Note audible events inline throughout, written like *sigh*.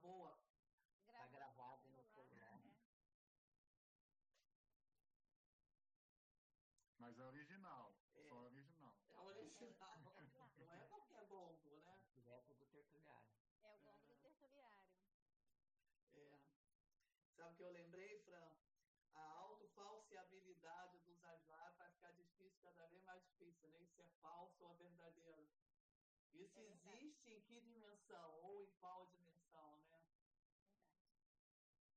boa? Tá gravado no celular. né? Mas é original. É. Só original. É a original. *laughs* Não é qualquer gongo, né? Direto do tertuliário. É o gongo do tertuliário. É. Sabe o que eu lembrei, Fran? A autofalseabilidade dos aslar vai ficar difícil, cada vez mais difícil, né? Isso é falso ou é verdadeiro? Isso É existe em que dimensão? Ou em qual dimensão, né? Verdade.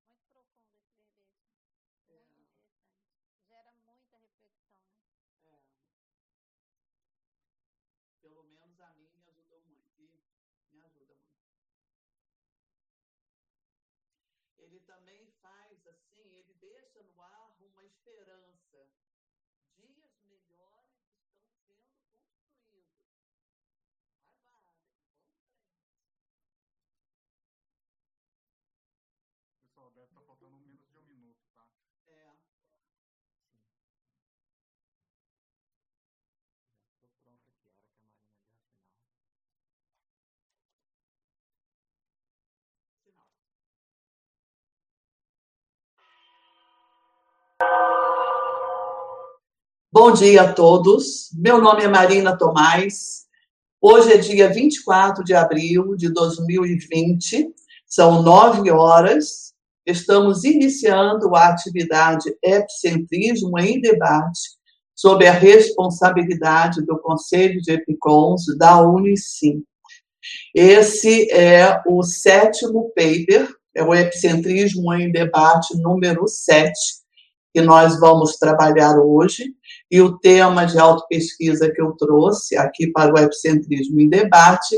Muito profundo esse verbete. É. Muito interessante. Gera muita reflexão, né? É. Pelo menos a mim me ajudou muito. E me ajuda muito. Ele também faz assim, ele deixa no ar uma esperança. Dias melhores estão sendo construídos. Aguardem, vamos em frente. Pessoal, deve estar faltando menos de um minuto, tá? É. Sim. Já estou pronto aqui. A hora que a Marina der o sinal. Sinal. Bom dia a todos. Meu nome é Marina Tomás. Hoje é dia 24 de abril de 2020. São nove horas. Estamos iniciando a atividade Epicentrismo em Debate sob a responsabilidade do Conselho de Epicons da Unicim. Esse é o sétimo paper, é o Epicentrismo em Debate número 7, que nós vamos trabalhar hoje. E o tema de autopesquisa que eu trouxe aqui para o Epicentrismo em Debate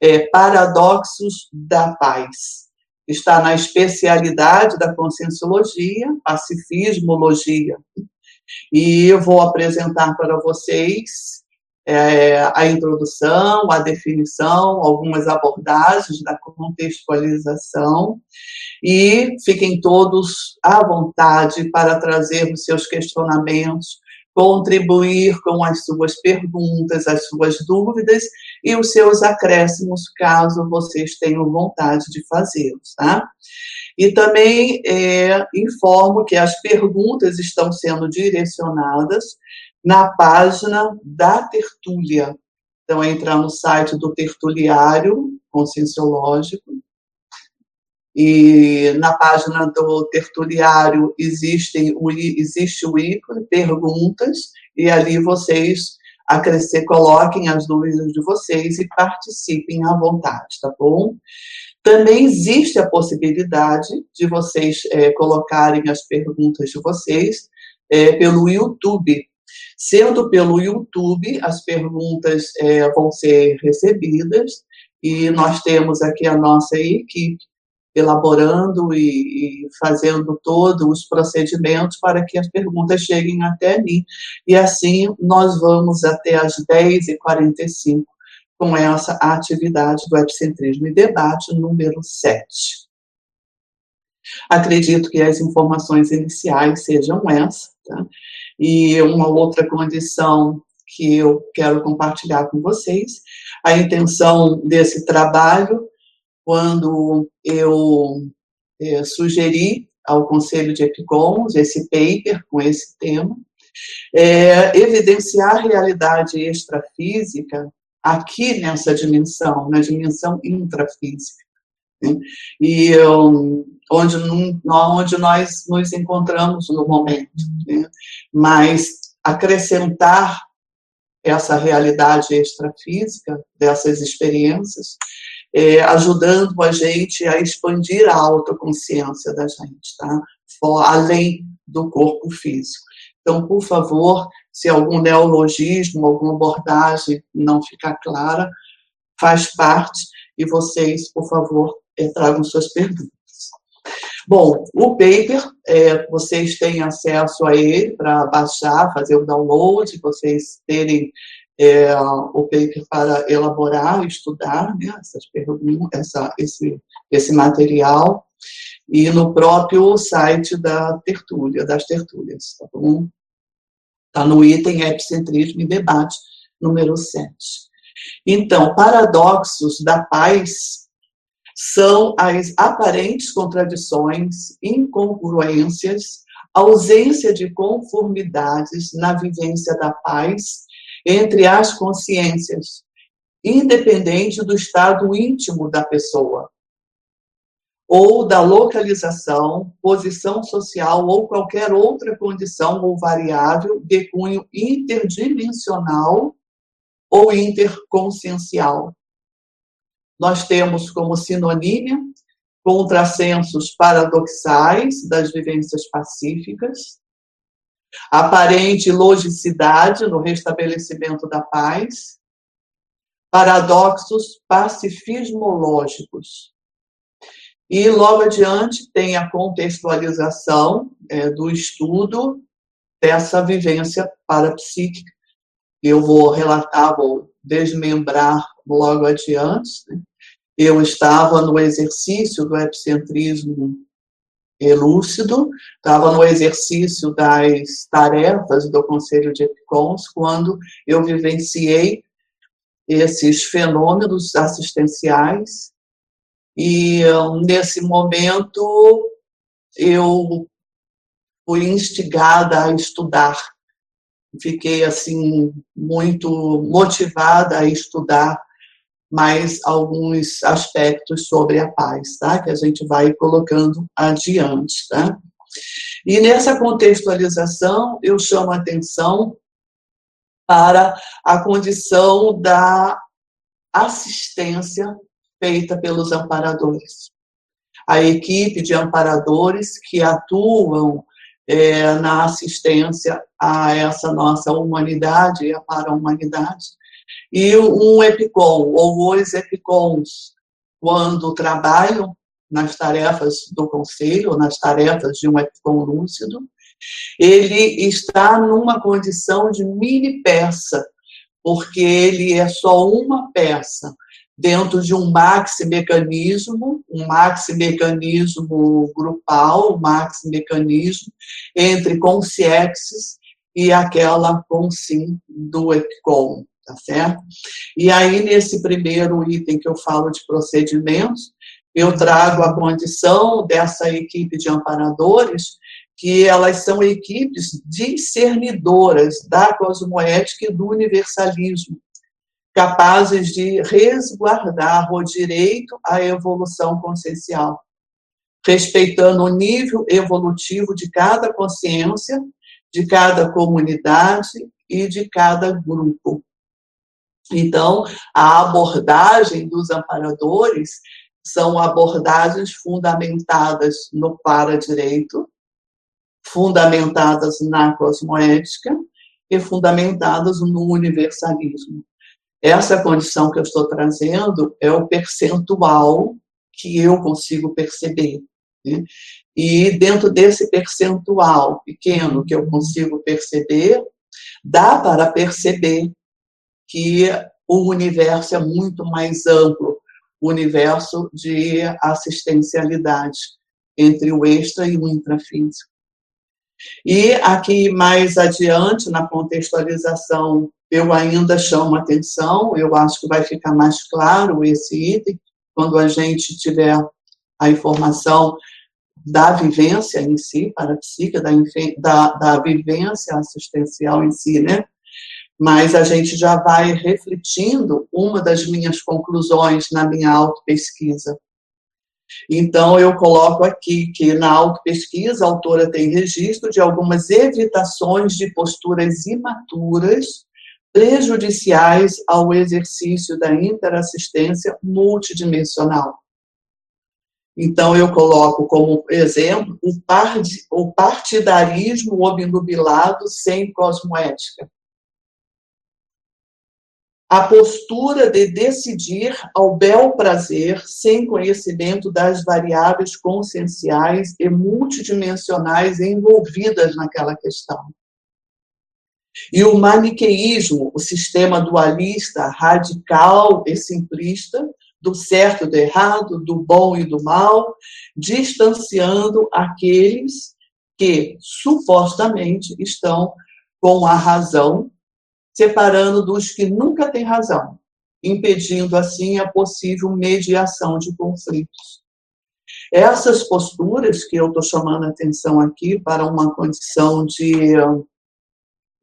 é Paradoxos da Paz. Está na especialidade da Conscienciologia, Pacifismologia. E eu vou apresentar para vocês é, a introdução, a definição, algumas abordagens da contextualização. E fiquem todos à vontade para trazer os seus questionamentos, contribuir com as suas perguntas, as suas dúvidas e os seus acréscimos, caso vocês tenham vontade de fazê-los, tá? E também é, informo que as perguntas estão sendo direcionadas na página da tertúlia. Então, é entrar no site do Tertuliário Conscienciológico, e na página do tertuliário existem, existe o ícone perguntas e ali vocês acrescer, coloquem as dúvidas de vocês e participem à vontade, tá bom? Também existe a possibilidade de vocês é, colocarem as perguntas de vocês é, pelo YouTube. Sendo pelo YouTube, as perguntas é, vão ser recebidas e nós temos aqui a nossa equipe elaborando e, e, fazendo todos os procedimentos para que as perguntas cheguem até mim. E assim nós vamos até as 10h45 com essa atividade do Epicentrismo e Debate número 7. Acredito que as informações iniciais sejam essas, tá? E uma outra condição que eu quero compartilhar com vocês, a intenção desse trabalho quando eu é, sugeri ao Conselho de Epicons esse paper com esse tema, é, evidenciar a realidade extrafísica aqui nessa dimensão, na dimensão intrafísica. Né? E onde, onde nós nos encontramos no momento. Né? Mas acrescentar essa realidade extrafísica, dessas experiências, é, ajudando a gente a expandir a autoconsciência da gente, tá? For, além do corpo físico. Então, por favor, se algum neologismo, alguma abordagem não ficar clara, faz parte e vocês, por favor, é, tragam suas perguntas. Bom, o paper, é, vocês têm acesso a ele para baixar, fazer o download, vocês terem é, o paper para elaborar, estudar né, essas perguntas, essa, esse, esse material, e no próprio site da tertúlia, das tertúlias, tá bom? Está no item Epicentrismo e Debate, número 7. Então, paradoxos da paz são as aparentes contradições, incongruências, ausência de conformidades na vivência da paz entre as consciências, independente do estado íntimo da pessoa, ou da localização, posição social ou qualquer outra condição ou variável de cunho interdimensional ou interconsciencial. Nós temos como sinonímia contrassensos paradoxais das vivências pacíficas, aparente logicidade no restabelecimento da paz, paradoxos pacifismológicos. E logo adiante tem a contextualização é, do estudo dessa vivência parapsíquica. Eu vou relatar, vou desmembrar logo adiante. Né? Eu estava no exercício do epicentrismo lúcido, estava no exercício das tarefas do Conselho de Epicons, quando eu vivenciei esses fenômenos assistenciais e nesse momento eu fui instigada a estudar. Fiquei assim muito motivada a estudar mais alguns aspectos sobre a paz, tá? Que a gente vai colocando adiante, tá? E nessa contextualização, eu chamo a atenção para a condição da assistência feita pelos amparadores. A equipe de amparadores que atuam é, na assistência a essa nossa humanidade e para a humanidade. E um epicom, ou os epicons, quando trabalham nas tarefas do conselho, ou nas tarefas de um epicom lúcido, ele está numa condição de mini peça, porque ele é só uma peça dentro de um maxi-mecanismo, um maxi-mecanismo grupal, um maxi-mecanismo entre consciexes e aquela consim do EPCOM, tá certo? E aí, nesse primeiro item que eu falo de procedimentos, eu trago a condição dessa equipe de amparadores, que elas são equipes discernidoras da cosmoética e do universalismo capazes de resguardar o direito à evolução consciencial, respeitando o nível evolutivo de cada consciência, de cada comunidade e de cada grupo. Então, a abordagem dos amparadores são abordagens fundamentadas no para-direito, fundamentadas na cosmoética e fundamentadas no universalismo. Essa condição que eu estou trazendo é o percentual que eu consigo perceber. Né? E dentro desse percentual pequeno que eu consigo perceber, dá para perceber que o universo é muito mais amplo, o universo de assistencialidade entre o extra e o intrafísico. E aqui mais adiante, na contextualização eu ainda chamo atenção, eu acho que vai ficar mais claro esse item quando a gente tiver a informação da vivência em si, para da, da, da vivência assistencial em si, né? Mas a gente já vai refletindo uma das minhas conclusões na minha auto-pesquisa. Então, eu coloco aqui que na auto-pesquisa a autora tem registro de algumas evitações de posturas imaturas prejudiciais ao exercício da interassistência multidimensional. Então, eu coloco como exemplo o partidarismo obnubilado sem cosmoética. A postura de decidir ao bel prazer, sem conhecimento das variáveis conscienciais e multidimensionais envolvidas naquela questão. E o maniqueísmo, o sistema dualista, radical e simplista, do certo e do errado, do bom e do mal, distanciando aqueles que supostamente estão com a razão, separando dos que nunca têm razão. impedindo assim a possível mediação de conflitos. Essas posturas que eu estou chamando a atenção aqui para uma condição de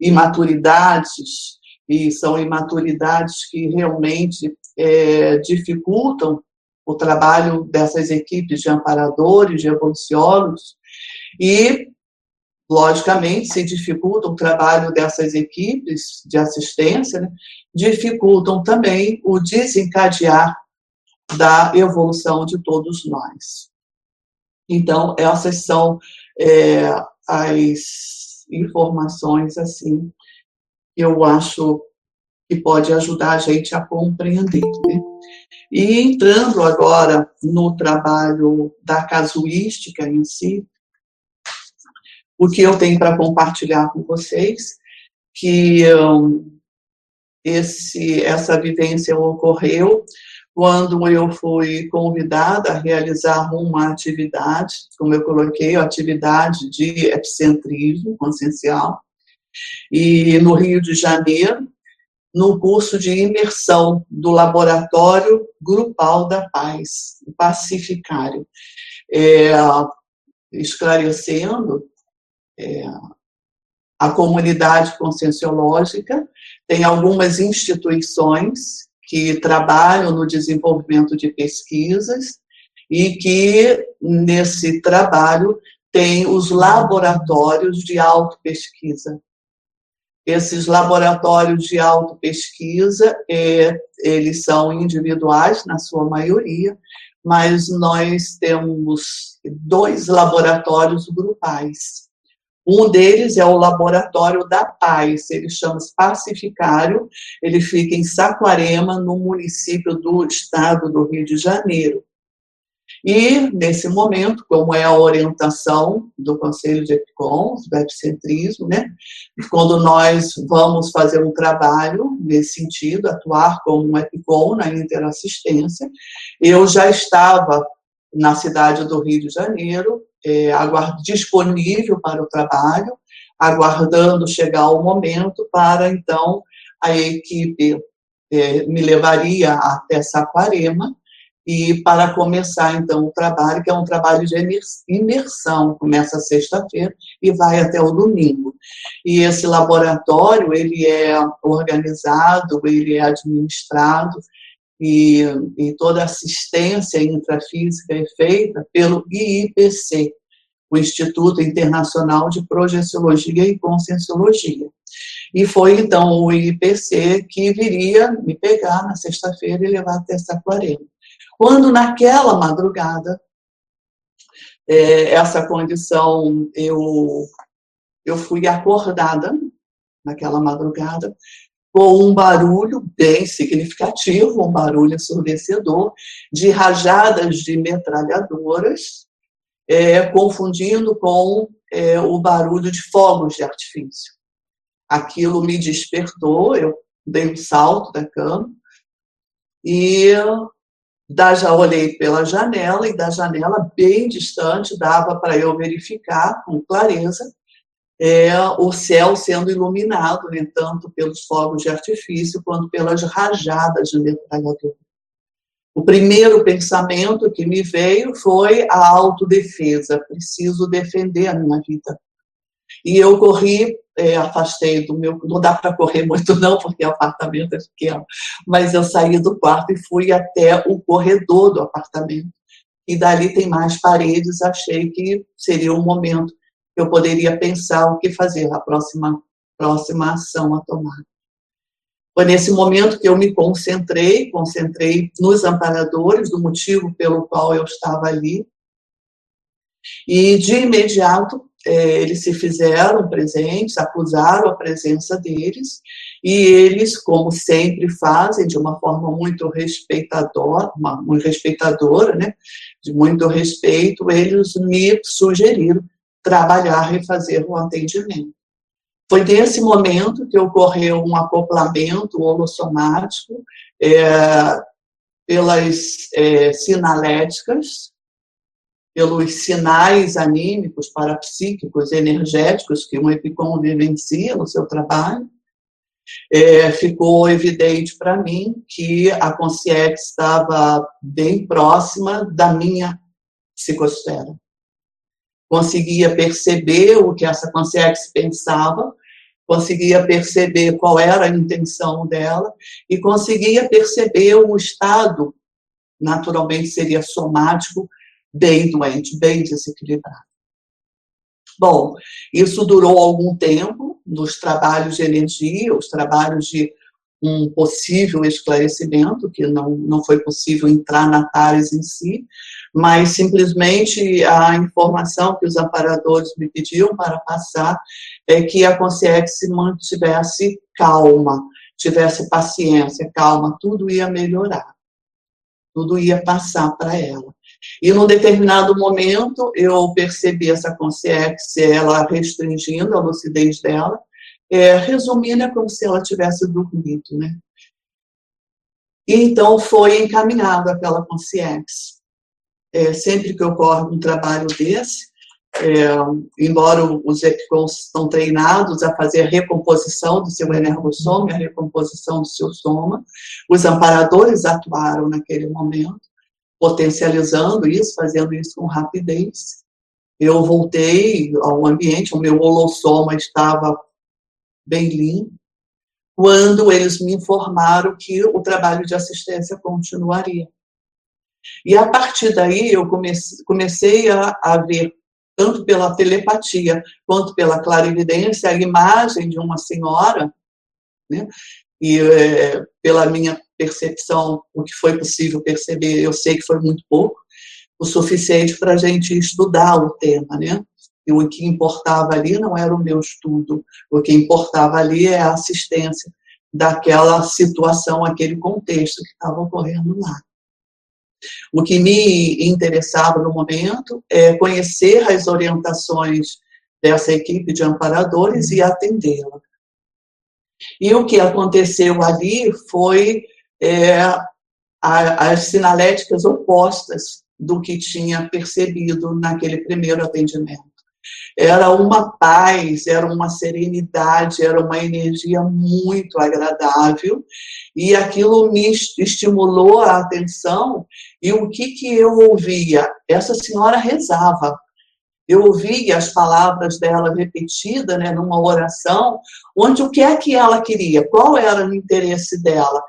imaturidades, e são imaturidades que realmente é, dificultam o trabalho dessas equipes de amparadores, de evoluciólogos, e, logicamente, se dificultam o trabalho dessas equipes de assistência, né, dificultam também o desencadear da evolução de todos nós. Então, essas são é, as informações, assim, eu acho que pode ajudar a gente a compreender. Né? E entrando agora no trabalho da casuística em si, o que eu tenho para compartilhar com vocês, que um, esse, essa vivência ocorreu quando eu fui convidada a realizar uma atividade, como eu coloquei, atividade de epicentrismo consciencial, e no Rio de Janeiro, no curso de imersão do Laboratório Grupal da Paz, o Pacificário, é, esclarecendo é, a comunidade conscienciológica, tem algumas instituições que trabalham no desenvolvimento de pesquisas e que, nesse trabalho, tem os laboratórios de autopesquisa. Esses laboratórios de autopesquisa, é, eles são individuais, na sua maioria, mas nós temos dois laboratórios grupais. Um deles é o Laboratório da Paz, ele chama-se Pacificário, ele fica em Saquarema, no município do estado do Rio de Janeiro. E, nesse momento, como é a orientação do Conselho de Epicom, do epicentrismo, né? quando nós vamos fazer um trabalho nesse sentido, atuar como um Epicom na interassistência, eu já estava na cidade do Rio de Janeiro, é, disponível para o trabalho, aguardando chegar o momento para então a equipe é, me levaria até Saquarema e para começar então o trabalho, que é um trabalho de imersão, começa sexta-feira e vai até o domingo. E esse laboratório, ele é organizado, ele é administrado e, e toda assistência intrafísica é feita pelo IIPC, o Instituto Internacional de Projeciologia e Conscienciologia. E foi então o IPC que viria me pegar na sexta-feira e levar até Saquarema. Quando naquela madrugada, é, essa condição, eu, eu fui acordada naquela madrugada com um barulho bem significativo, um barulho ensurdecedor, de rajadas de metralhadoras, é, confundindo com é, o barulho de fogos de artifício. Aquilo me despertou, eu dei um salto da cama e da, já olhei pela janela e da janela bem distante dava para eu verificar com clareza é, o céu sendo iluminado, né, tanto pelos fogos de artifício quanto pelas rajadas de metralhadora. O primeiro pensamento que me veio foi a autodefesa, preciso defender a minha vida. E eu corri, é, afastei do meu. Não dá para correr muito, *laughs* não, porque o apartamento é pequeno, mas eu saí do quarto e fui até o corredor do apartamento. E dali tem mais paredes, achei que seria o momento eu poderia pensar o que fazer, a próxima, próxima ação a tomar. Foi nesse momento que eu me concentrei, concentrei nos amparadores, do motivo pelo qual eu estava ali, e de imediato é, eles se fizeram presentes, acusaram a presença deles, e eles, como sempre fazem, de uma forma muito respeitadora, muito respeitadora, né, de muito respeito, eles me sugeriram trabalhar e fazer o atendimento. Foi nesse momento que ocorreu um acoplamento holossomático é, pelas é, sinaléticas, pelos sinais anímicos, parapsíquicos, energéticos que um epicom vivencia no seu trabalho, é, ficou evidente para mim que a consciência estava bem próxima da minha psicosfera. Conseguia perceber o que essa consciência pensava, conseguia perceber qual era a intenção dela e conseguia perceber o estado, naturalmente seria somático, bem doente, bem desequilibrado. Bom, isso durou algum tempo nos trabalhos de energia, os trabalhos de um possível esclarecimento, que não, não foi possível entrar na TARES em si, mas simplesmente a informação que os amparadores me pediam para passar é que a consciência se mantivesse calma, tivesse paciência, calma, tudo ia melhorar, tudo ia passar para ela. E num determinado momento eu percebi essa consciência, ela restringindo a lucidez dela, é, resumindo, é como se ela tivesse dormido, né? E então foi encaminhado aquela consciência. É, sempre que ocorre um trabalho desse, é, embora os epicons estão treinados a fazer a recomposição do seu energossoma, a recomposição do seu soma, os amparadores atuaram naquele momento, potencializando isso, fazendo isso com rapidez. Eu voltei ao ambiente, o meu holossoma estava bem limpo, quando eles me informaram que o trabalho de assistência continuaria. E a partir daí eu comecei, comecei a, a ver, tanto pela telepatia quanto pela clarividência, a imagem de uma senhora, né? e é, pela minha percepção, o que foi possível perceber, eu sei que foi muito pouco, o suficiente para a gente estudar o tema, né? E o que importava ali não era o meu estudo, o que importava ali é a assistência daquela situação, aquele contexto que estava ocorrendo lá. O que me interessava no momento é conhecer as orientações dessa equipe de amparadores e atendê-la. E o que aconteceu ali foi é, as sinaléticas opostas do que tinha percebido naquele primeiro atendimento. Era uma paz, era uma serenidade, era uma energia muito agradável e aquilo me estimulou a atenção. E o que, que eu ouvia? Essa senhora rezava. Eu ouvia as palavras dela repetidas né, numa oração, onde o que é que ela queria? Qual era o interesse dela?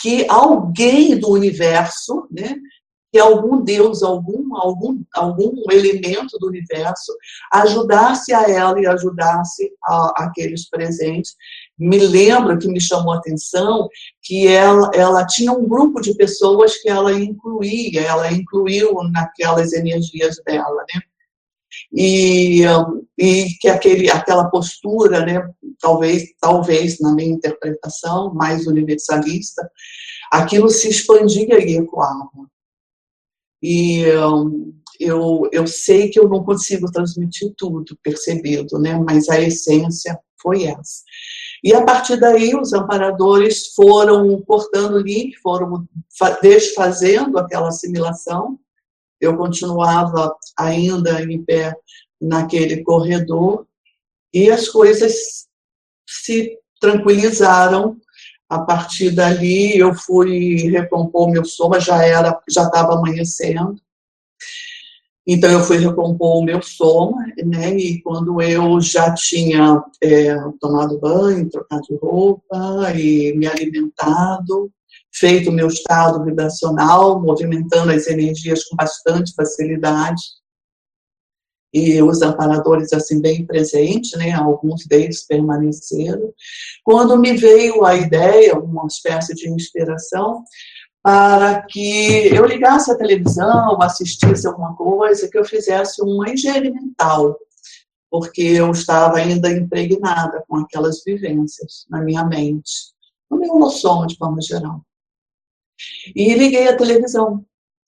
Que alguém do universo né, que algum Deus, algum, algum, algum elemento do universo ajudasse a ela e ajudasse a, aqueles presentes. Me lembro que me chamou a atenção que ela, ela tinha um grupo de pessoas que ela incluía, ela incluiu naquelas energias dela, né? E, e que aquele, aquela postura, né, talvez, talvez na minha interpretação mais universalista, aquilo se expandia e ecoava. E um, eu, eu sei que eu não consigo transmitir tudo percebido, né? mas a essência foi essa. E a partir daí, os amparadores foram cortando link, foram desfazendo aquela assimilação. Eu continuava ainda em pé naquele corredor e as coisas se tranquilizaram a partir dali eu fui recompor meu soma, já era, já estava amanhecendo. Então eu fui recompor o meu soma, né? E quando eu já tinha é, tomado banho, trocado de roupa e me alimentado, feito o meu estado vibracional, movimentando as energias com bastante facilidade, e os amparadores assim bem presentes, né, alguns deles permaneceram. Quando me veio a ideia, uma espécie de inspiração, para que eu ligasse a televisão, assistisse alguma coisa, que eu fizesse uma higiene mental, porque eu estava ainda impregnada com aquelas vivências na minha mente, no meu noção de forma geral. E liguei a televisão.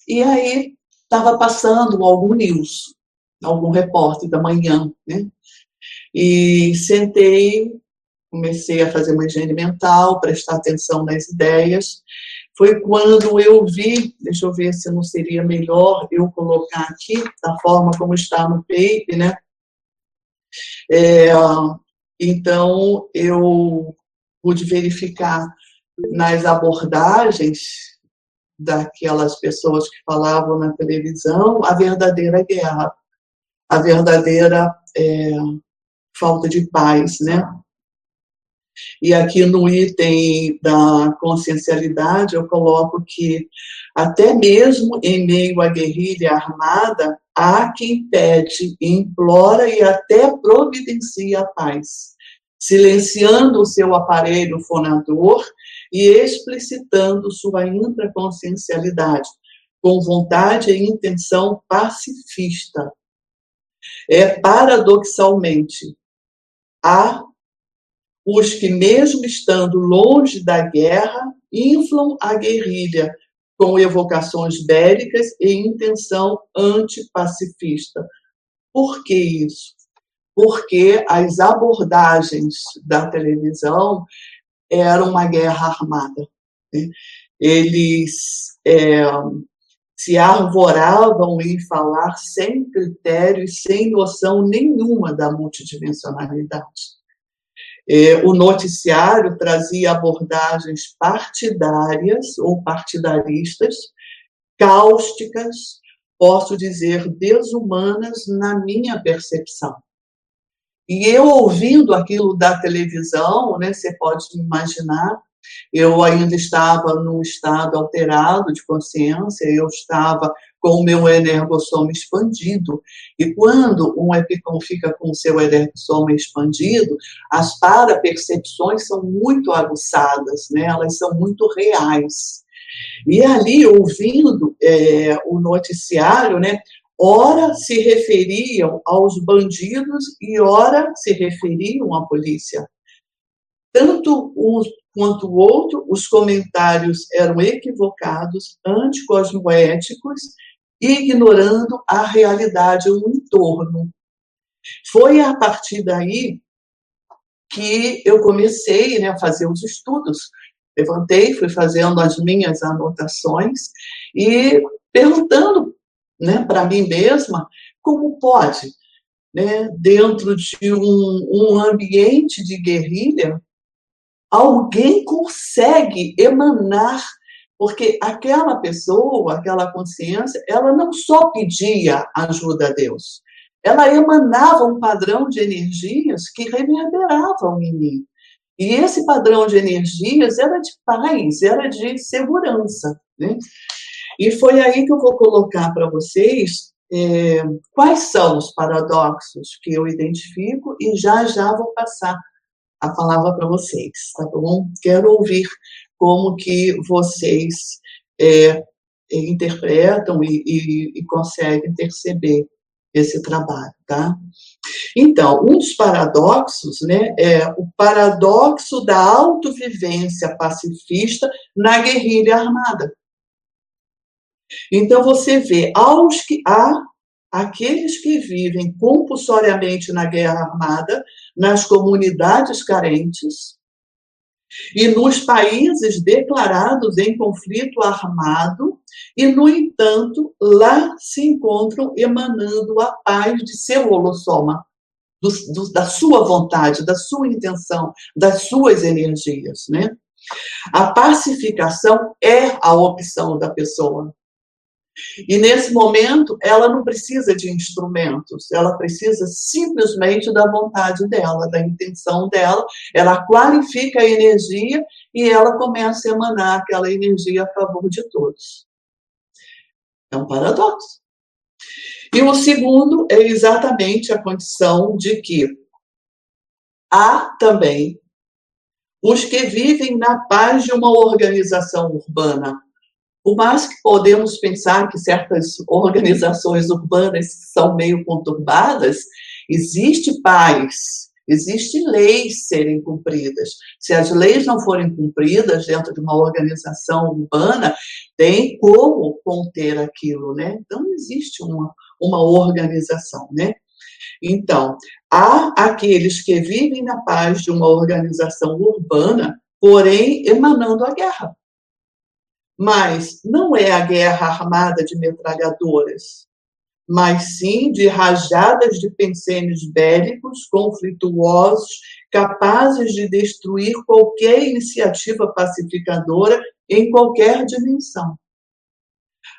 E aí estava passando algum news algum repórter da manhã, né? E sentei, comecei a fazer uma higiene mental, prestar atenção nas ideias. Foi quando eu vi, deixa eu ver se não seria melhor eu colocar aqui, da forma como está no paper, né? É, então, eu pude verificar nas abordagens daquelas pessoas que falavam na televisão a verdadeira guerra, a verdadeira é, falta de paz, né? E aqui no item da consciencialidade eu coloco que até mesmo em meio à guerrilha armada, há quem pede, implora e até providencia a paz, silenciando o seu aparelho fonador e explicitando sua intraconsciencialidade, com vontade e intenção pacifista. É paradoxalmente, há os que, mesmo estando longe da guerra, inflam a guerrilha com evocações bélicas e intenção antipacifista. Por que isso? Porque as abordagens da televisão eram uma guerra armada. Né? Eles é, se arvoravam em falar sem critério e sem noção nenhuma da multidimensionalidade. É, o noticiário trazia abordagens partidárias ou partidaristas, cáusticas, posso dizer, desumanas na minha percepção. E eu ouvindo aquilo da televisão, né, você pode imaginar, eu ainda estava num estado alterado de consciência, eu estava com o meu energossoma expandido. E quando um epicom fica com o seu energossoma expandido, as parapercepções são muito aguçadas, né? elas são muito reais. E ali, ouvindo é, o noticiário, né, ora se referiam aos bandidos e ora se referiam à polícia. Tanto um quanto o outro, os comentários eram equivocados, anticosmoéticos ignorando a realidade, o entorno. Foi a partir daí que eu comecei né, a fazer os estudos. Levantei, fui fazendo as minhas anotações e perguntando né, para mim mesma como pode, né, dentro de um, um ambiente de guerrilha, alguém consegue emanar porque aquela pessoa, aquela consciência, ela não só pedia ajuda a Deus, ela emanava um padrão de energias que reverberavam em mim. E esse padrão de energias era de paz, era de segurança. Né? E foi aí que eu vou colocar para vocês é, quais são os paradoxos que eu identifico e já já vou passar a palavra para vocês, tá bom? Quero ouvir como que vocês é, interpretam e, e, e conseguem perceber esse trabalho, tá? Então, um dos paradoxos, né, é o paradoxo da autovivência pacifista na guerrilha armada. Então, você vê, aos que há aqueles que vivem compulsoriamente na guerra armada, nas comunidades carentes, e nos países declarados em conflito armado, e, no entanto, lá se encontram emanando a paz de seu holossoma, do, do, da sua vontade, da sua intenção, das suas energias. Né? A pacificação é a opção da pessoa. E nesse momento, ela não precisa de instrumentos, ela precisa simplesmente da vontade dela, da intenção dela. Ela qualifica a energia e ela começa a emanar aquela energia a favor de todos. É um paradoxo. E o segundo é exatamente a condição de que há também os que vivem na paz de uma organização urbana por mais que podemos pensar que certas organizações urbanas são meio conturbadas, existe paz, existe leis serem cumpridas. Se as leis não forem cumpridas dentro de uma organização urbana, tem como conter aquilo, né? Então existe uma, uma organização, né? Então, há aqueles que vivem na paz de uma organização urbana, porém emanando a guerra. Mas não é a guerra armada de metralhadoras, mas sim de rajadas de pensênios bélicos, conflituosos, capazes de destruir qualquer iniciativa pacificadora em qualquer dimensão.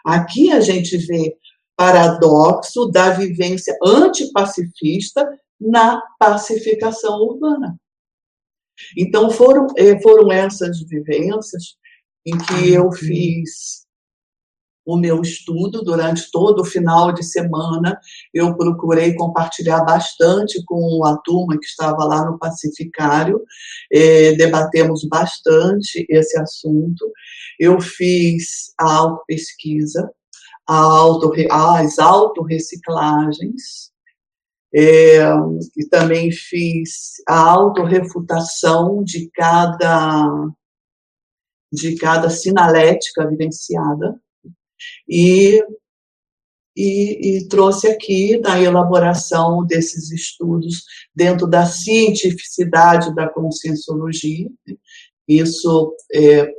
Aqui a gente vê paradoxo da vivência antipacifista na pacificação urbana. Então foram, eh, foram essas vivências em que eu fiz o meu estudo durante todo o final de semana. Eu procurei compartilhar bastante com a turma que estava lá no Pacificário, eh, debatemos bastante esse assunto. Eu fiz a auto-pesquisa, a auto, as autorreciclagens, é, e também fiz a autorrefutação de cada, de cada sinalética vivenciada e, e, e, trouxe aqui na elaboração desses estudos dentro da cientificidade da conscienciologia. Isso é,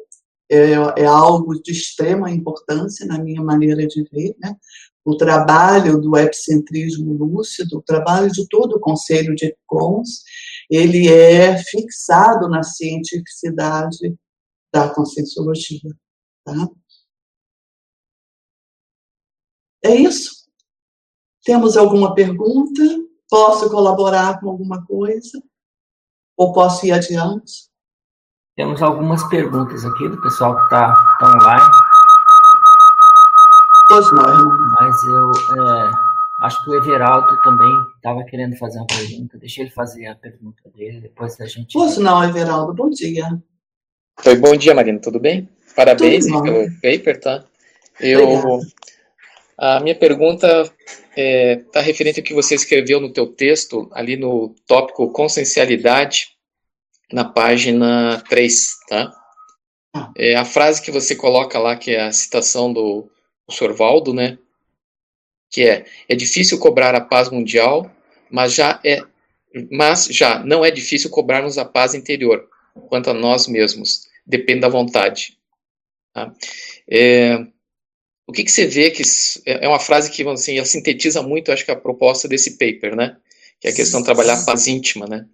é, é, algo de extrema importância na minha maneira de ver, né? O trabalho do epicentrismo lúcido, o trabalho de todo o Conselho de Econs, ele é fixado na cientificidade da conscienciologia, tá? É isso. Temos alguma pergunta? Posso colaborar com alguma coisa? Ou posso ir adiante? Temos algumas perguntas aqui do pessoal que está tá online. Pois não, irmão. Mas eu é, acho que o Everaldo também estava querendo fazer uma pergunta. Deixa ele fazer a pergunta dele, depois a gente. Pois não, Everaldo, bom dia. Oi, bom dia, Marina, tudo bem? Parabéns Tudo pelo paper, tá? Eu, Obrigada. a minha pergunta está referente ao que você escreveu no teu texto, ali no tópico consciencialidade, na página 3, tá? É, a frase que você coloca lá, que é a citação do, do Sr. Valdo, né? Que é, é difícil cobrar a paz mundial, mas já é, mas já não é difícil cobrarmos a paz interior, quanto a nós mesmos. Depende da vontade. Tá? É, o que, que você vê que é é uma frase que assim, sintetiza muito, acho que a proposta desse paper, né? Que é a questão de trabalhar a paz íntima, né?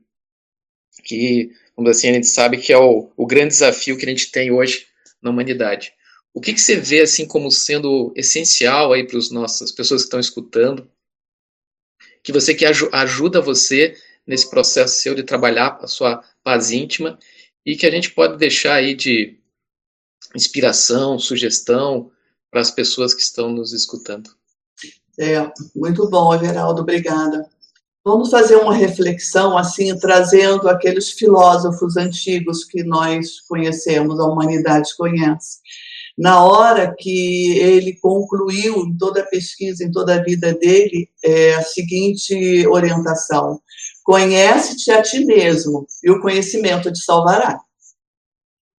Que, vamos assim, a gente sabe que é o, o grande desafio que a gente tem hoje na humanidade. O que, que você vê assim como sendo essencial aí para as nossas pessoas que estão escutando, que você que aju- ajuda você nesse processo seu de trabalhar a sua paz íntima e que a gente pode deixar aí de inspiração, sugestão para as pessoas que estão nos escutando. É, muito bom, Everaldo, obrigada. Vamos fazer uma reflexão, assim, trazendo aqueles filósofos antigos que nós conhecemos, a humanidade conhece. Na hora que ele concluiu em toda a pesquisa, em toda a vida dele, é a seguinte orientação: conhece-te a ti mesmo e o conhecimento te salvará.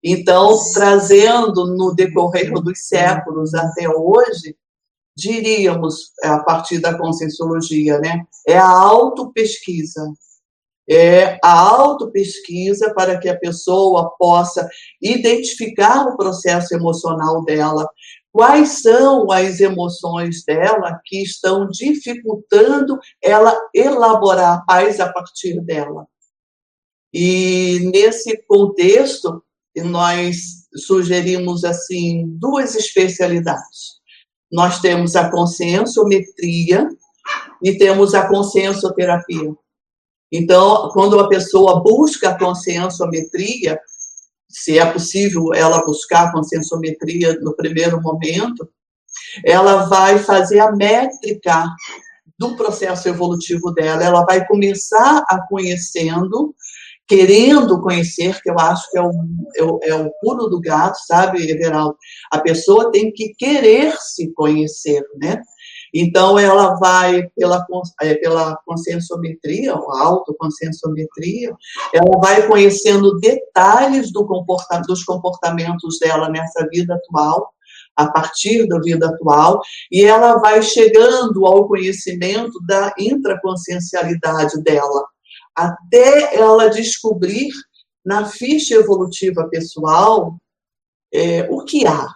Então, trazendo no decorrer dos séculos até hoje, diríamos, a partir da conscienciologia, né? É a autopesquisa. É a autopesquisa para que a pessoa possa identificar o processo emocional dela, quais são as emoções dela que estão dificultando ela elaborar a paz a partir dela. E nesse contexto, nós sugerimos assim duas especialidades. Nós temos a conscienciometria e temos a consciencioterapia. Então, quando a pessoa busca a conscienciometria, se é possível ela buscar a conscienciometria no primeiro momento, ela vai fazer a métrica do processo evolutivo dela. Ela vai começar a conhecendo, querendo conhecer, que eu acho que é o, é o, é pulo do gato, sabe, Everaldo? A pessoa tem que querer se conhecer, né? Então, ela vai pela, é, pela conscienciometria, ou autoconscienciometria, ela vai conhecendo detalhes do comporta dos comportamentos dela nessa vida atual, a partir da vida atual, e ela vai chegando ao conhecimento da intraconsciencialidade dela, até ela descobrir na ficha evolutiva pessoal é, o que há.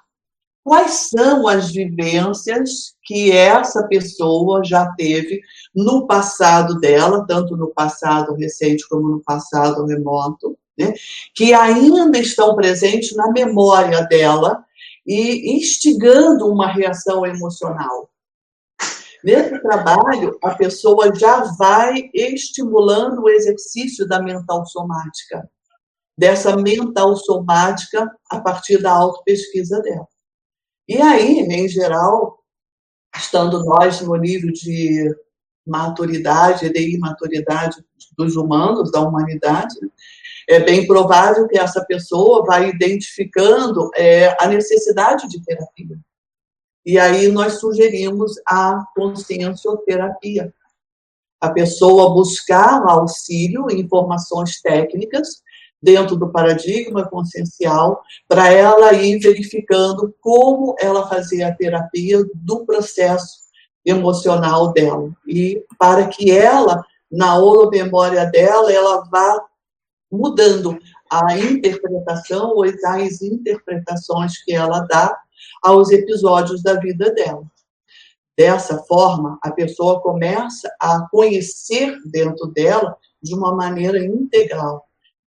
Quais são as vivências que essa pessoa já teve no passado dela, tanto no passado recente como no passado remoto, né, que ainda estão presentes na memória dela e instigando uma reação emocional. Nesse trabalho, a pessoa já vai estimulando o exercício da mental somática, dessa mental somática a partir da autopesquisa dela. E aí, em geral, estando nós no nível de maturidade, de imaturidade dos humanos, da humanidade, é bem provável que essa pessoa vai identificando é, a necessidade de terapia. E aí nós sugerimos a consciencioterapia. A pessoa buscar auxílio, informações técnicas dentro do paradigma consciencial, para ela ir verificando como ela fazia a terapia do processo emocional dela. E para que ela, na holomemória dela, ela vá mudando a interpretação ou as interpretações que ela dá aos episódios da vida dela. Dessa forma, a pessoa começa a conhecer dentro dela de uma maneira integral,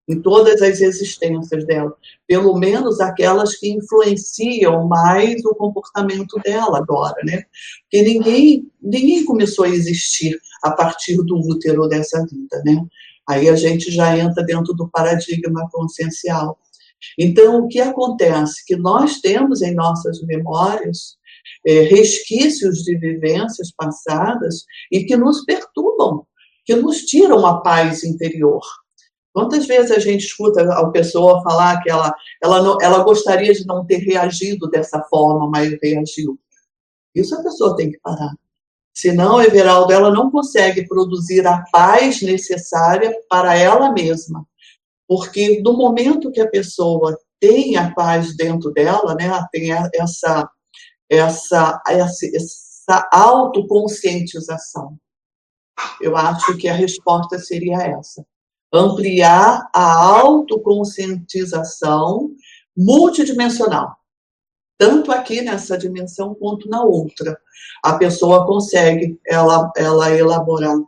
em todas as existências dela, pelo menos aquelas que influenciam mais o comportamento dela agora, né? Porque ninguém, ninguém começou a existir a partir do útero dessa vida, né? Aí a gente já entra dentro do paradigma consciencial. Então, o que acontece? Que nós temos em nossas memórias é, resquícios de vivências passadas e que nos perturbam, que nos tiram a paz interior. Quantas vezes a gente escuta a pessoa falar que ela, ela, não, ela gostaria de não ter reagido dessa forma, mas reagiu? Isso a pessoa tem que parar. Senão, Everaldo, ela não consegue produzir a paz necessária para ela mesma. Porque no momento que a pessoa tem a paz dentro dela, né, tem essa, essa, essa, essa autoconscientização. Eu acho que a resposta seria essa. Ampliar a autoconscientização multidimensional tanto aqui nessa dimensão quanto na outra. A pessoa consegue ela, ela elaborar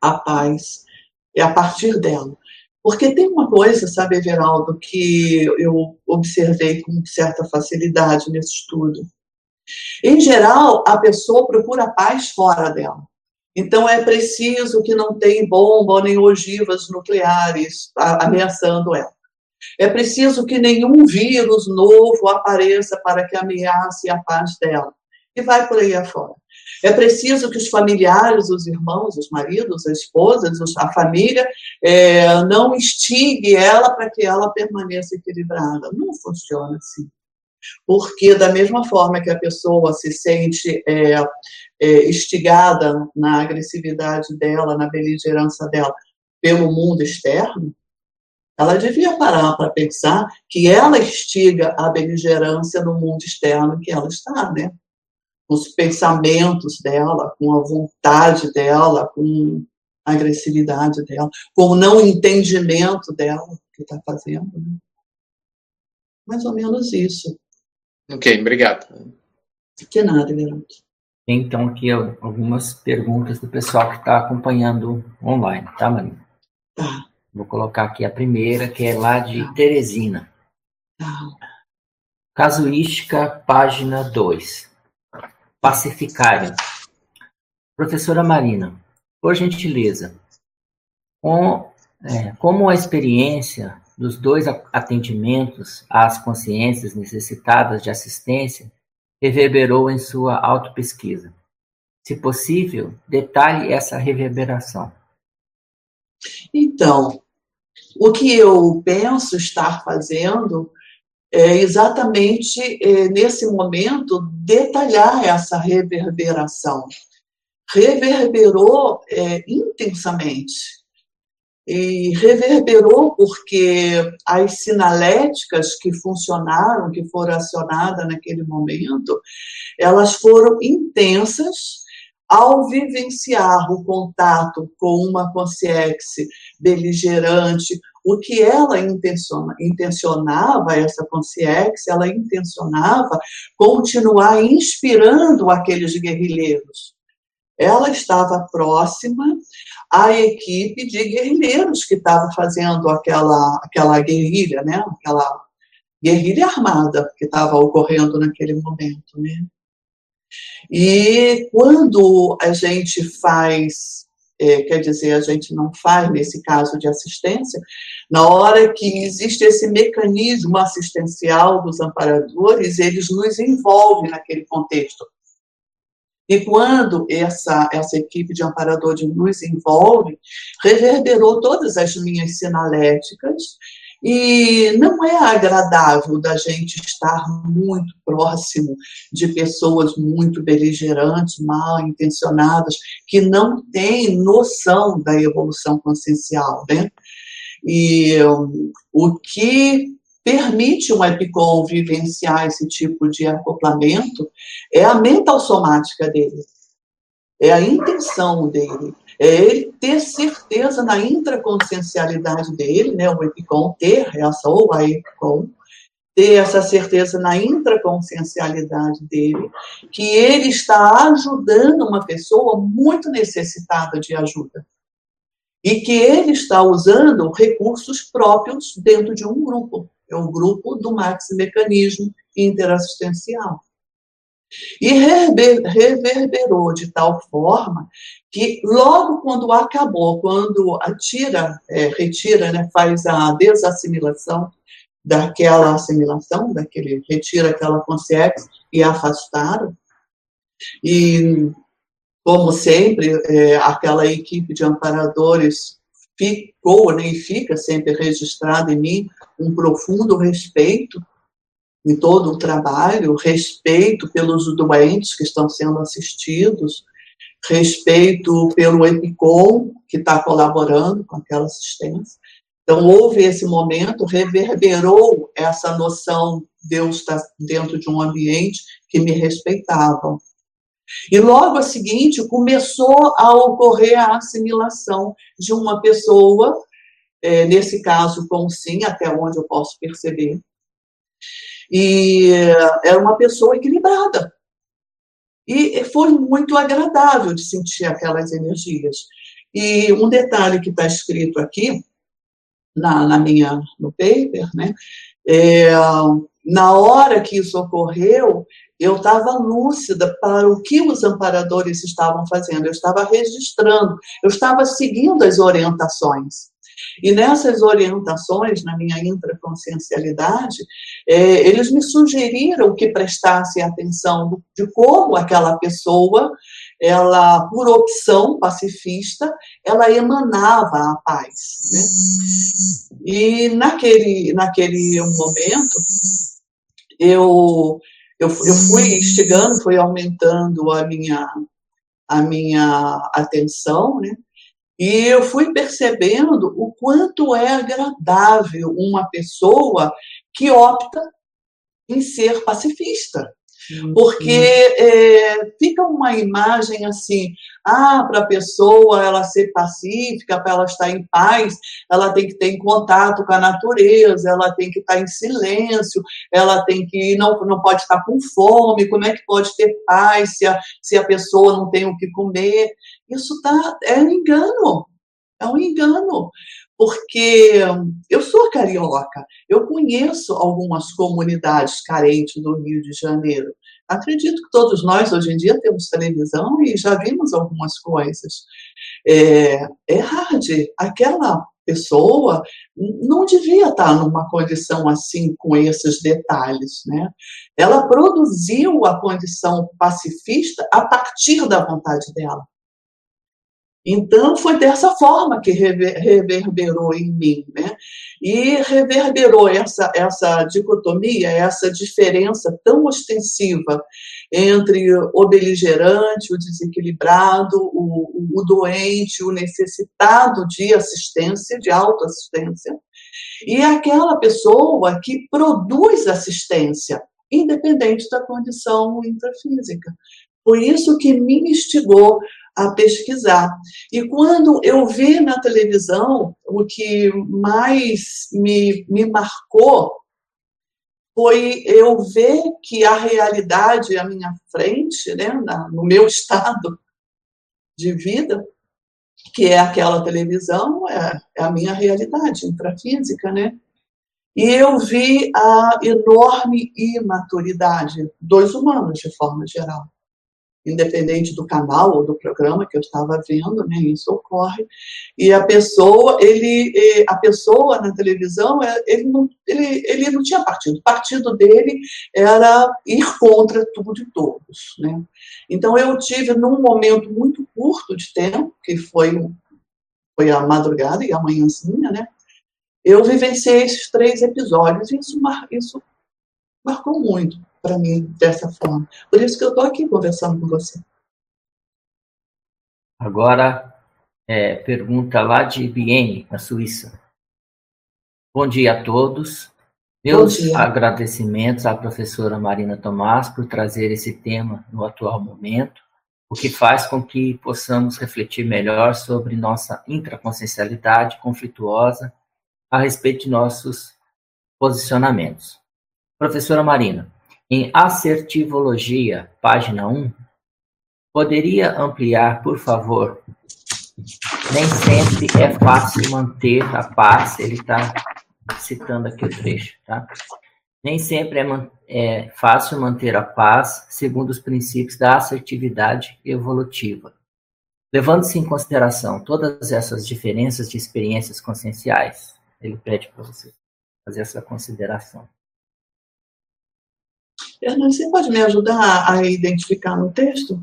a paz é a partir dela. Porque tem uma coisa, sabe, Everaldo, que eu observei com certa facilidade nesse estudo. Em geral, a pessoa procura paz fora dela. Então, é preciso que não tenha bomba nem ogivas nucleares ameaçando ela. É preciso que nenhum vírus novo apareça para que ameace a paz dela. E vai por aí afora. É preciso que os familiares, os irmãos, os maridos, as esposas, a família, é, não instigue ela para que ela permaneça equilibrada. Não funciona assim. Porque, da mesma forma que a pessoa se sente é, é, instigada na agressividade dela, na beligerância dela, pelo mundo externo, ela devia parar para pensar que ela instiga a beligerância no mundo externo que ela está, né? Com os pensamentos dela, com a vontade dela, com a agressividade dela, com o não entendimento dela que está fazendo. Né? Mais ou menos isso. Ok, obrigado. De nada, Leandro. Então, aqui algumas perguntas do pessoal que está acompanhando online, tá, Marina? Tá. Vou colocar aqui a primeira, que é lá de Teresina. Casuística, página 2. Pacificário. Professora Marina, por gentileza, com, é, como a experiência dos dois atendimentos às consciências necessitadas de assistência reverberou em sua autopesquisa? Se possível, detalhe essa reverberação. Então, o que eu penso estar fazendo é exatamente é, nesse momento detalhar essa reverberação. Reverberou é, intensamente. E reverberou porque as sinaléticas que funcionaram, que foram acionadas naquele momento, elas foram intensas ao vivenciar o contato com uma consciência beligerante o que ela intenciona, intencionava, essa consciência, ela intencionava continuar inspirando aqueles guerrilheiros. Ela estava próxima à equipe de guerrilheiros que estava fazendo aquela, aquela guerrilha, né? aquela guerrilha armada que estava ocorrendo naquele momento. Né? E quando a gente faz é, quer dizer, a gente não faz nesse caso de assistência, na hora que existe esse mecanismo assistencial dos amparadores, eles nos envolvem naquele contexto. E quando essa, essa equipe de amparadores nos envolve, reverberou todas as minhas sinaléticas e não é agradável da gente estar muito próximo de pessoas muito beligerantes, mal intencionadas, que não têm noção da evolução consciencial, né? E um, o que permite um EPICOM vivenciar esse tipo de acoplamento é a mental somática dele, é a intenção dele, é ele ter certeza na intraconsciencialidade dele, né, o EPICOM ter essa, ou a EPICOM, ter essa certeza na intraconsciencialidade dele, que ele está ajudando uma pessoa muito necessitada de ajuda. E que ele está usando recursos próprios dentro de um grupo. É o grupo do Max Mecanismo Interassistencial. E reverberou de tal forma que logo quando acabou, quando atira, é, retira, né, faz a desassimilação daquela assimilação, daquele retira aquela consciência e afastaram. E como sempre, é, aquela equipe de amparadores ficou né, e fica sempre registrada em mim um profundo respeito em todo o trabalho, respeito pelos doentes que estão sendo assistidos, respeito pelo EPICOM, que está colaborando com aquela assistência. Então, houve esse momento, reverberou essa noção, Deus está dentro de um ambiente que me respeitava. E logo a seguinte, começou a ocorrer a assimilação de uma pessoa, é, nesse caso com sim, até onde eu posso perceber, e era uma pessoa equilibrada. E foi muito agradável de sentir aquelas energias. E um detalhe que está escrito aqui, na, na, minha, no paper, né? É, na hora que isso ocorreu, eu estava lúcida para o que os amparadores estavam fazendo, eu estava registrando, eu estava seguindo as orientações. E nessas orientações, na minha intraconsciencialidade, é, eles me sugeriram que prestasse atenção de como aquela pessoa, ela, por opção pacifista, ela emanava a paz. Né? E naquele, naquele momento, eu, eu, eu fui instigando, fui aumentando a minha, a minha atenção, né? E eu fui percebendo o quanto é agradável uma pessoa que opta em ser pacifista. Porque é, fica uma imagem assim, ah, para a pessoa ela ser pacífica, para ela estar em paz, ela tem que ter em contato com a natureza, ela tem que estar em silêncio, ela tem que não, não pode estar com fome, como é que pode ter paz se a, se a pessoa não tem o que comer? Isso tá, é um engano, é um engano, porque eu sou carioca, eu conheço algumas comunidades carentes do Rio de Janeiro. Acredito que todos nós, hoje em dia, temos televisão e já vimos algumas coisas. É, é hard. Aquela pessoa não devia estar numa condição assim, com esses detalhes. Né? Ela produziu a condição pacifista a partir da vontade dela. Então, foi dessa forma que reverberou em mim, né? E reverberou essa, essa dicotomia, essa diferença tão ostensiva entre o beligerante, o desequilibrado, o, o doente, o necessitado de assistência, de autoassistência, e aquela pessoa que produz assistência, independente da condição intrafísica. Por isso que me instigou a pesquisar. E quando eu vi na televisão, o que mais me, me marcou foi eu ver que a realidade à minha frente, né, na, no meu *laughs* estado de vida, que é aquela televisão, é, é a minha realidade intrafísica, né? E eu vi a enorme imaturidade dos humanos, de forma geral independente do canal ou do programa que eu estava vendo, né, isso ocorre. E a pessoa, ele, a pessoa na televisão, é, ele não, ele, ele não tinha partido. O partido dele era ir contra tudo e todos, né. Então eu tive num momento muito curto de tempo, que foi foi a madrugada e a manhãzinha, né? Eu vivenciei esses três episódios e isso, isso marcou muito para mim dessa forma. Por isso que eu estou aqui conversando com você. Agora, é, pergunta lá de Bienne, na Suíça. Bom dia a todos. Meus agradecimentos à professora Marina Tomás por trazer esse tema no atual momento, o que faz com que possamos refletir melhor sobre nossa intraconsciencialidade conflituosa a respeito de nossos posicionamentos. Professora Marina, em Assertivologia, página 1, poderia ampliar, por favor? Nem sempre é fácil manter a paz, ele está citando aqui o trecho, tá? Nem sempre é, é fácil manter a paz segundo os princípios da assertividade evolutiva. Levando-se em consideração todas essas diferenças de experiências conscienciais, ele pede para você fazer essa consideração. Fernando, você pode me ajudar a identificar no texto?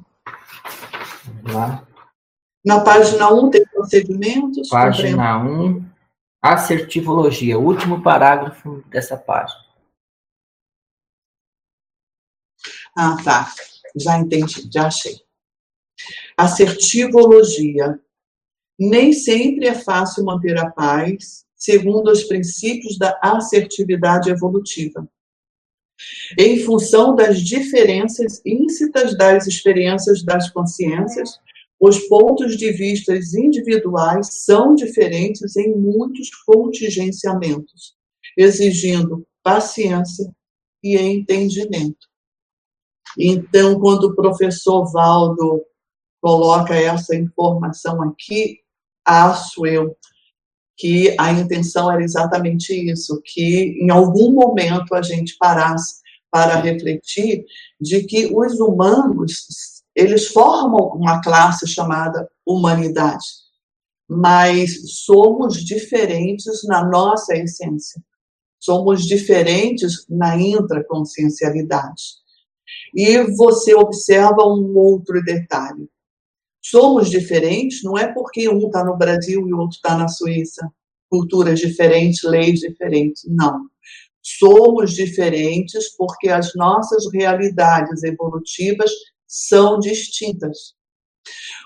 Vamos lá. Na página 1 tem procedimentos. Página 1, assertivologia, último parágrafo dessa página. Ah, tá. Já entendi, já achei. Assertivologia. Nem sempre é fácil manter a paz, segundo os princípios da assertividade evolutiva em função das diferenças íncitas das experiências das consciências, os pontos de vista individuais são diferentes em muitos contingenciamentos, exigindo paciência e entendimento. Então, quando o professor Valdo coloca essa informação aqui, acho eu que a intenção era exatamente isso, que em algum momento a gente parasse para refletir de que os humanos, eles formam uma classe chamada humanidade, mas somos diferentes na nossa essência. Somos diferentes na intraconsciencialidade. E você observa um outro detalhe somos diferentes, não é porque um está no Brasil e o outro está na Suíça, culturas diferentes, leis diferentes, não. Somos diferentes porque as nossas realidades evolutivas são distintas.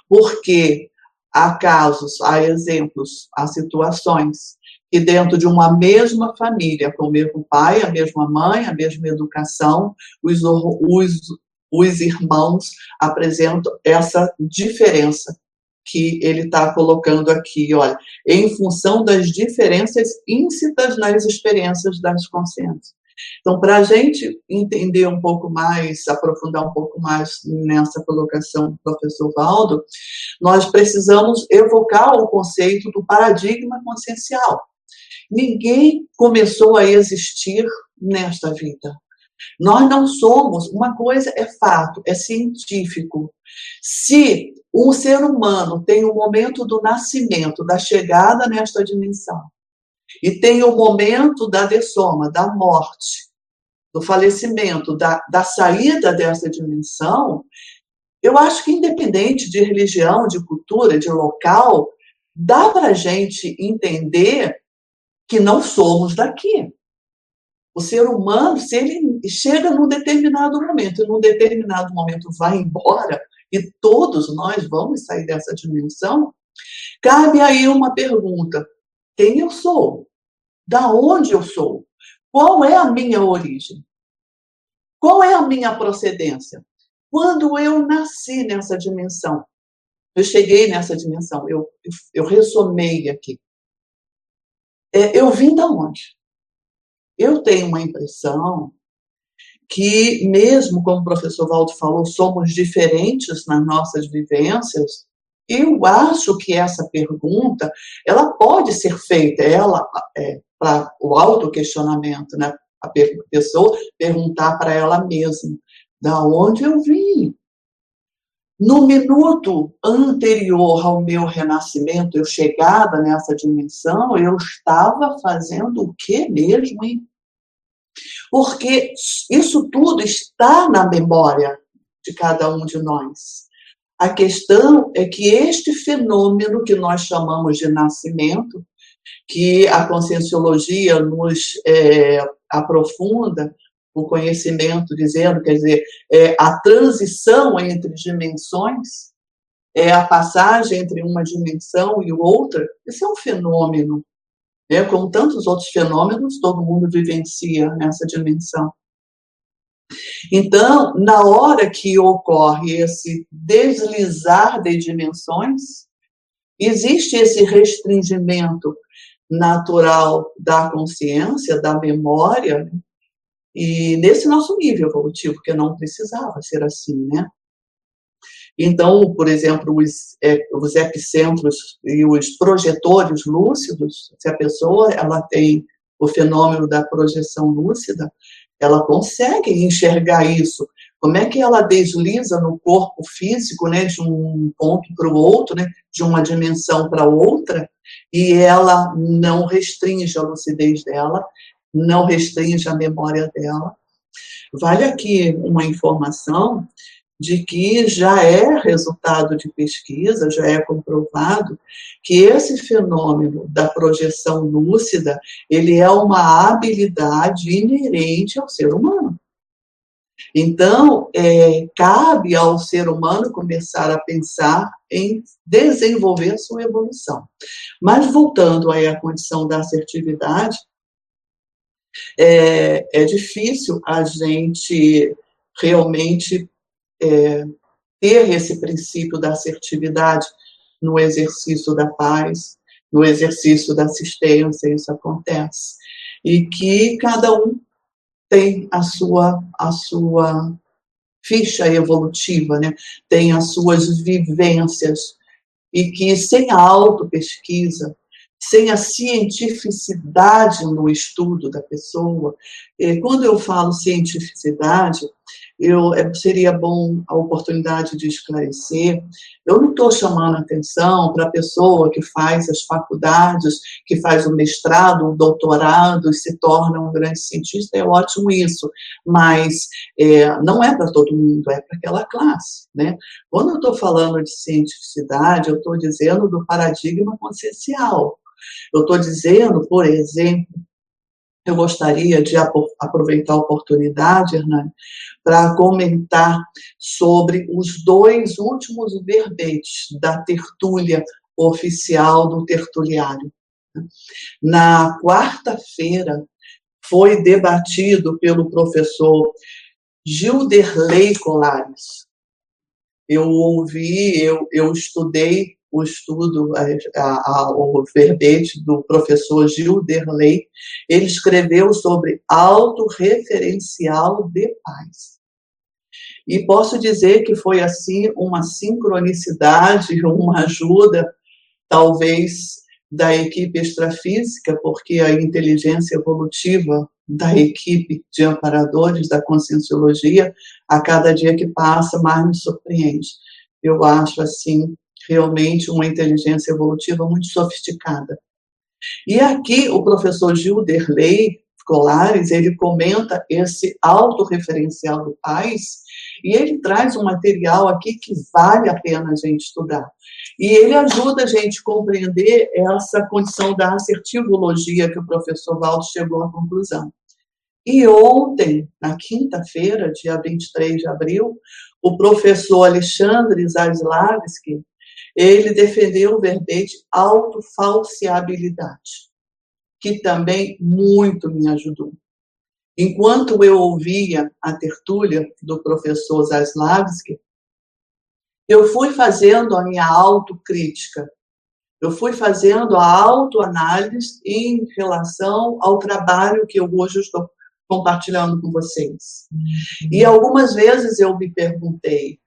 Porque há casos, há exemplos, há situações que dentro de uma mesma família, com o mesmo pai, a mesma mãe, a mesma educação, os, os os irmãos apresentam essa diferença que ele está colocando aqui, olha, em função das diferenças íncitas nas experiências das consciências. Então, para a gente entender um pouco mais, aprofundar um pouco mais nessa colocação do professor Valdo, nós precisamos evocar o conceito do paradigma consciencial. Ninguém começou a existir nesta vida. Nós não somos, uma coisa é fato, é científico. Se um ser humano tem o momento do nascimento, da chegada nesta dimensão, e tem o momento da dessoma, da morte, do falecimento, da, da saída dessa dimensão, eu acho que independente de religião, de cultura, de local, dá para a gente entender que não somos daqui. O ser humano, se ele chega num determinado momento, e num determinado momento vai embora, e todos nós vamos sair dessa dimensão, cabe aí uma pergunta: quem eu sou? Da onde eu sou? Qual é a minha origem? Qual é a minha procedência? Quando eu nasci nessa dimensão, Eu cheguei nessa dimensão, eu, eu, ressomei aqui. É, eu vim da onde? Eu tenho uma impressão que, mesmo como o professor Valdo falou, somos diferentes nas nossas vivências, eu acho que essa pergunta ela pode ser feita, ela é, para o autoquestionamento, né? A pessoa perguntar para ela mesma, da onde eu vim? No minuto anterior ao meu renascimento, eu chegada nessa dimensão, eu estava fazendo o que mesmo? Porque isso tudo está na memória de cada um de nós. A questão é que este fenômeno que nós chamamos de nascimento, que a conscienciologia nos é, aprofunda, o conhecimento dizendo, quer dizer, é a transição entre dimensões, é a passagem entre uma dimensão e outra, esse é um fenômeno. Né? Como tantos outros fenômenos, todo mundo vivencia nessa dimensão. Então, na hora que ocorre esse deslizar de dimensões, existe esse restringimento natural da consciência, da memória, e nesse nosso nível evolutivo, que não precisava ser assim, né? Então, por exemplo, os, é, os epicentros e os projetores lúcidos, se a pessoa ela tem o fenômeno da projeção lúcida, ela consegue enxergar isso. Como é que ela desliza no corpo físico, né, de um ponto para o outro, né, de uma dimensão para outra, e ela não restringe a lucidez dela, não restringe a memória dela. Vale aqui uma informação de que já é resultado de pesquisa, já é comprovado que esse fenômeno da projeção lúcida, ele é uma habilidade inerente ao ser humano. Então, é, cabe ao ser humano começar a pensar em desenvolver sua evolução. Mas voltando aí à condição da assertividade, é, é difícil a gente realmente é, ter esse princípio da assertividade no exercício da paz, no exercício da assistência, isso acontece. E que cada um tem a sua, a sua ficha evolutiva, né? tem as suas vivências, e que sem a autopesquisa, sem a cientificidade no estudo da pessoa. Quando eu falo cientificidade, eu, é, seria bom a oportunidade de esclarecer. Eu não estou chamando atenção para a pessoa que faz as faculdades, que faz o mestrado, o doutorado e se torna um grande cientista, é ótimo isso, mas é, não é para todo mundo, é para aquela classe. Né? Quando eu estou falando de cientificidade, eu estou dizendo do paradigma consciencial. Eu estou dizendo, por exemplo, eu gostaria de aproveitar a oportunidade, Hernani, para comentar sobre os dois últimos verbetes da tertúlia oficial do tertuliário. Na quarta-feira, foi debatido pelo professor Gilderley Colares. Eu ouvi, eu, eu estudei o estudo, a, a, o verbete do professor Gil Derley, ele escreveu sobre autorreferencial de paz. E posso dizer que foi assim uma sincronicidade, *laughs* uma ajuda, talvez, da equipe extrafísica, porque a inteligência evolutiva da equipe de amparadores da conscienciologia, a cada dia que passa, mais me surpreende. Eu acho, assim, realmente uma inteligência evolutiva muito sofisticada. E aqui o professor Gilderley Colares, ele comenta esse autorreferencial do país e ele traz um material aqui que vale a pena a gente estudar. E ele ajuda a gente a compreender essa condição da assertivologia que o professor Valdo chegou à conclusão. E ontem, na quinta-feira, dia 23 de abril, o professor Alexandre Zaslavski, ele defendeu o verbete autofalseabilidade, que também muito me ajudou. Enquanto eu ouvia a tertúlia do professor Zaslavski, eu fui fazendo a minha autocrítica, eu fui fazendo a autoanálise em relação ao trabalho que eu hoje estou compartilhando com vocês. E algumas vezes eu me perguntei,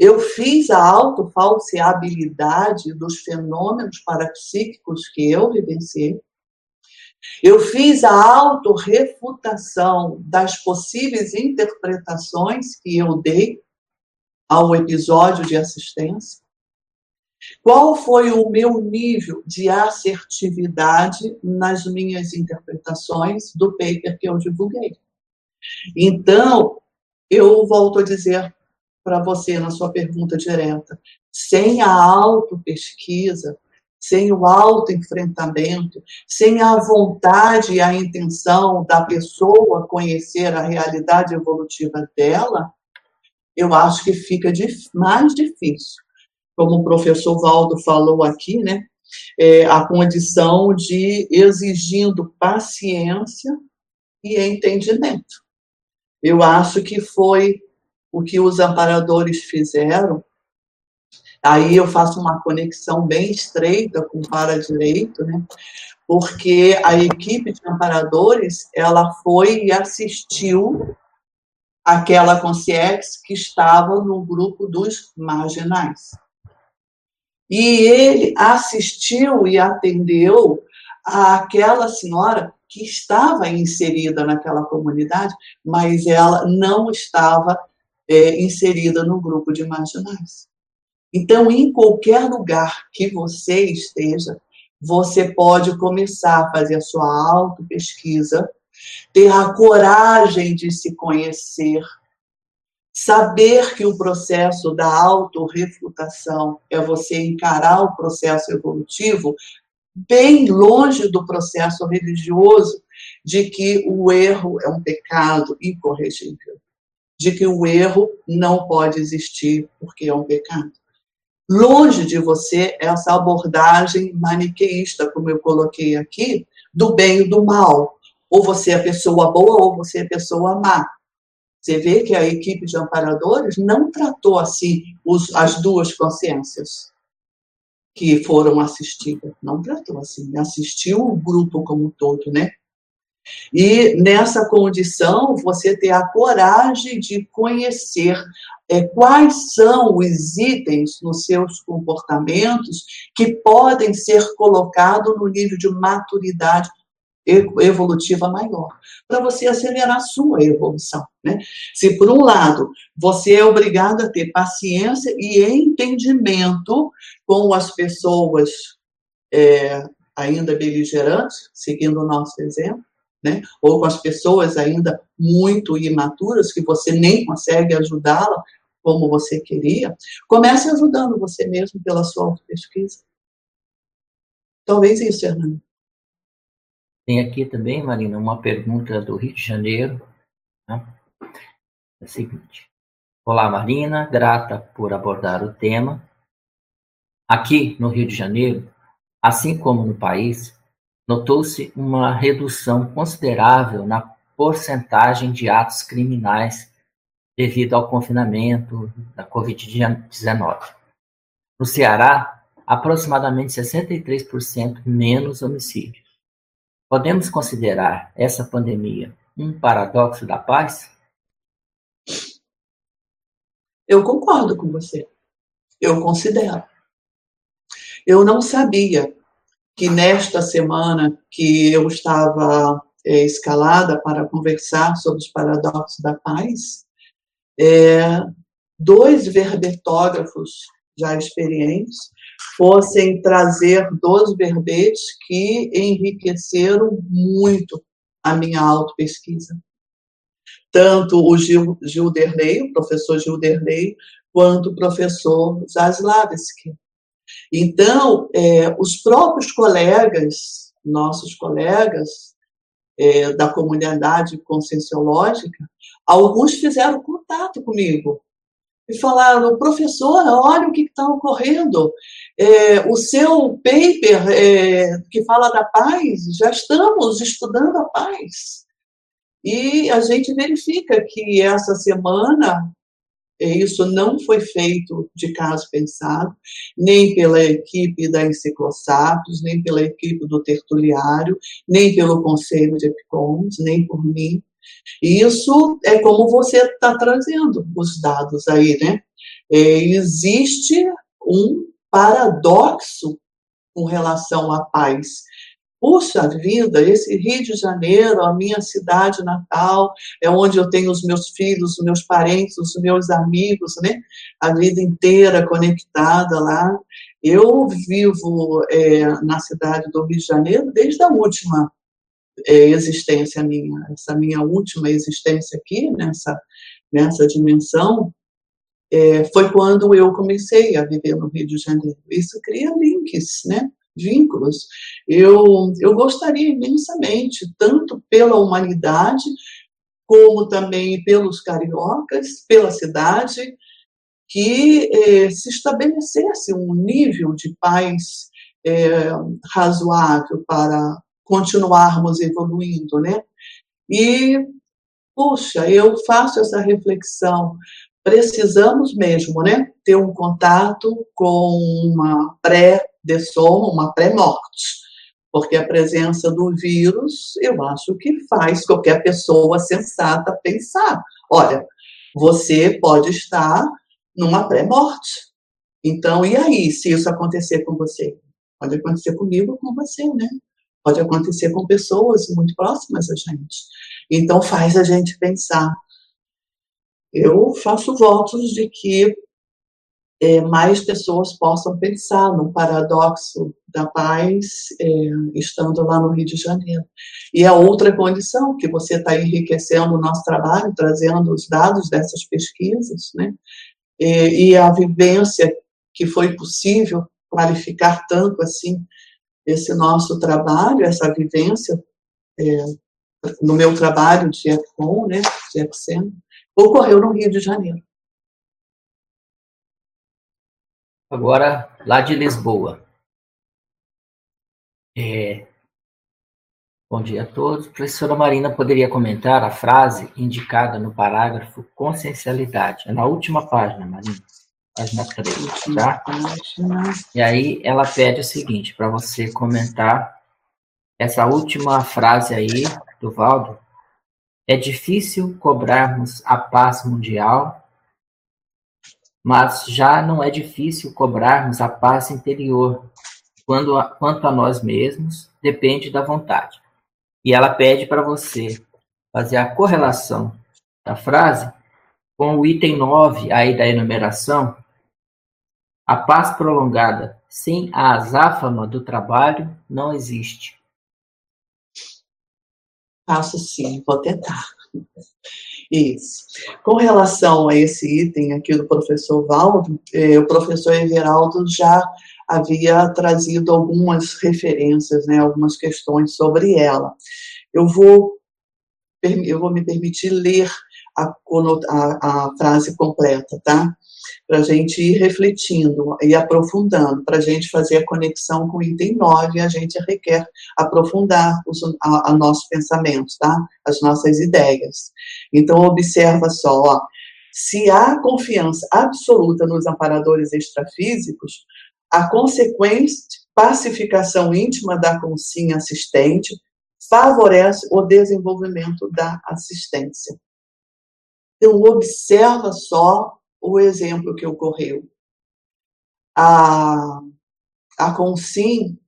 eu fiz a autofalseabilidade dos fenômenos parapsíquicos que eu vivenciei. Eu fiz a autorrefutação das possíveis interpretações que eu dei ao episódio de assistência. Qual foi o meu nível de assertividade nas minhas interpretações do paper que eu divulguei? Então, eu volto a dizer para você na sua pergunta direta, sem a autopesquisa, sem o autoenfrentamento, sem a vontade e a intenção da pessoa conhecer a realidade evolutiva dela, eu acho que fica mais difícil como o professor Valdo falou aqui, né, é, a condição de exigindo paciência e entendimento. Eu acho que foi o que os amparadores fizeram. Aí eu faço uma conexão bem estreita com o para-direito, né? porque a equipe de amparadores ela foi e assistiu aquela consciência que estava no grupo dos marginais. E ele assistiu e atendeu àquela senhora que estava inserida naquela comunidade, mas ela não estava é, inserida no grupo de marginais. Então, em qualquer lugar que você esteja, você pode começar a fazer a sua auto-pesquisa, ter a coragem de se conhecer, Saber que o processo da autorrefutação é você encarar o processo evolutivo bem longe do processo religioso de que o erro é um pecado incorrigível, de que o erro não pode existir porque é um pecado. Longe de você essa abordagem maniqueísta, como eu coloquei aqui, do bem e do mal. Ou você é pessoa boa ou você é pessoa má. Você vê que a equipe de amparadores não tratou assim os, as duas consciências que foram assistidas. Não tratou assim. Assistiu o grupo como um todo, né? E nessa condição, você ter a coragem de conhecer é, quais são os itens nos seus comportamentos que podem ser colocados no nível de maturidade evolutiva maior, para você acelerar a sua evolução. Né? Se, por um lado, você é obrigado a ter paciência e entendimento com as pessoas é, ainda beligerantes, seguindo o nosso exemplo, né? ou com as pessoas ainda muito imaturas, que você nem consegue ajudá-la como você queria, comece ajudando você mesmo pela sua auto-pesquisa. Talvez isso, Hernani. Tem aqui também, Marina, uma pergunta do Rio de Janeiro. Né? É a seguinte. Olá, Marina, grata por abordar o tema. Aqui no Rio de Janeiro, assim como no país, notou-se uma redução considerável na porcentagem de atos criminais devido ao confinamento da Covid-19. No Ceará, aproximadamente 63% menos homicídios. Podemos considerar essa pandemia um paradoxo da paz? Eu concordo com você. Eu considero. Eu não sabia que nesta semana que eu estava é, escalada para conversar sobre os paradoxos da paz, é, dois verbetógrafos já experientes fossem trazer dois verbetes que enriqueceram muito a minha autopesquisa. Tanto o Gil, Gilderley, o professor Gilderley, quanto o professor Zaslavski. Então, é, os próprios colegas, nossos colegas é, da comunidade conscienciológica, alguns fizeram contato comigo e falaram, professora, olha o que está ocorrendo. É, o seu paper é, que fala da paz, já estamos estudando a paz. E a gente verifica que essa semana Isso não foi feito de caso pensado, nem pela equipe da Enciclosapos, nem pela equipe do Tertuliário, nem pelo Conselho de Epicons, nem por mim. Isso é como você está trazendo os dados aí, né? É, existe um paradoxo com relação à paz. Puxa vida, esse Rio de Janeiro, a minha cidade natal, é onde eu tenho os meus filhos, os meus parentes, os meus amigos, né? A vida inteira conectada lá. Eu vivo é, na cidade do Rio de Janeiro desde a última é, existência minha, essa minha última existência aqui, nessa, nessa dimensão, é, foi quando eu comecei a viver no Rio de Janeiro. Isso cria links, né? Vínculos. Eu, eu gostaria imensamente, tanto pela humanidade, como também pelos cariocas, pela cidade, que eh, se estabelecesse um nível de paz eh, razoável para continuarmos evoluindo, né? E, puxa, eu faço essa reflexão. Precisamos mesmo, né, ter um contato com uma pré de soma, uma pré-morte. Porque a presença do vírus, eu acho que faz qualquer pessoa sensata pensar: olha, você pode estar numa pré-morte. Então, e aí, se isso acontecer com você? Pode acontecer comigo ou com você, né? Pode acontecer com pessoas muito próximas a gente. Então, faz a gente pensar. Eu faço votos de que é, mais pessoas possam pensar no paradoxo da paz é, estando lá no Rio de Janeiro. E a outra condição, que você está enriquecendo o nosso trabalho, trazendo os dados dessas pesquisas, né? E, e a vivência que foi possível qualificar tanto assim esse nosso trabalho, essa vivência é, no meu trabalho de EPCOM, né, de EPCEM, ocorreu no Rio de Janeiro. Agora, lá de Lisboa. É... Bom dia a todos. Professora Marina poderia comentar a frase indicada no parágrafo consciencialidade. É na última página, Marina. Página 3, tá? E aí ela pede o seguinte, para você comentar essa última frase aí do Valdo. É difícil cobrarmos a paz mundial mas já não é difícil cobrarmos a paz interior, quando a, quanto a nós mesmos, depende da vontade. E ela pede para você fazer a correlação da frase com o item 9 aí da enumeração, a paz prolongada sem a azáfama do trabalho não existe. Faço sim, vou tentar. Isso. Com relação a esse item aqui do professor Valdo, eh, o professor Everaldo já havia trazido algumas referências, né, algumas questões sobre ela. Eu vou, eu vou me permitir ler a, a, a frase completa, tá? Para a gente ir refletindo e aprofundando, para a gente fazer a conexão com o item 9, a gente requer aprofundar os a, a nossos pensamentos, tá? as nossas ideias. Então, observa só, ó, se há confiança absoluta nos amparadores extrafísicos, a consequente pacificação íntima da consciência assistente favorece o desenvolvimento da assistência. Então, observa só o exemplo que ocorreu. A, a Consim,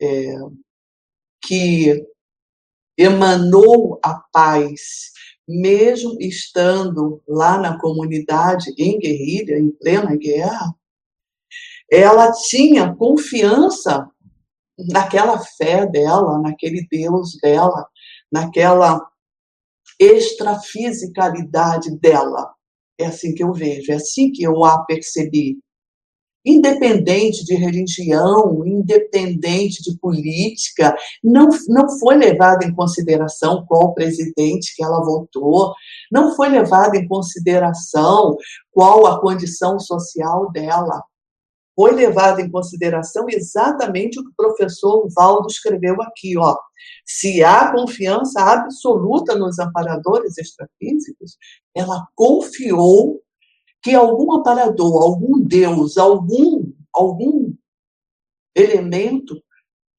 é, que emanou a paz, mesmo estando lá na comunidade em guerrilha, em plena guerra, ela tinha confiança naquela fé dela, naquele Deus dela, naquela extrafisicalidade dela. É assim que eu vejo, é assim que eu a percebi. Independente de religião, independente de política, não, não foi levado em consideração qual presidente que ela votou, não foi levado em consideração qual a condição social dela. Foi levado em consideração exatamente o que o professor Valdo escreveu aqui, ó. Se há confiança absoluta nos amparadores extrafísicos, ela confiou que algum aparador, algum deus, algum, algum elemento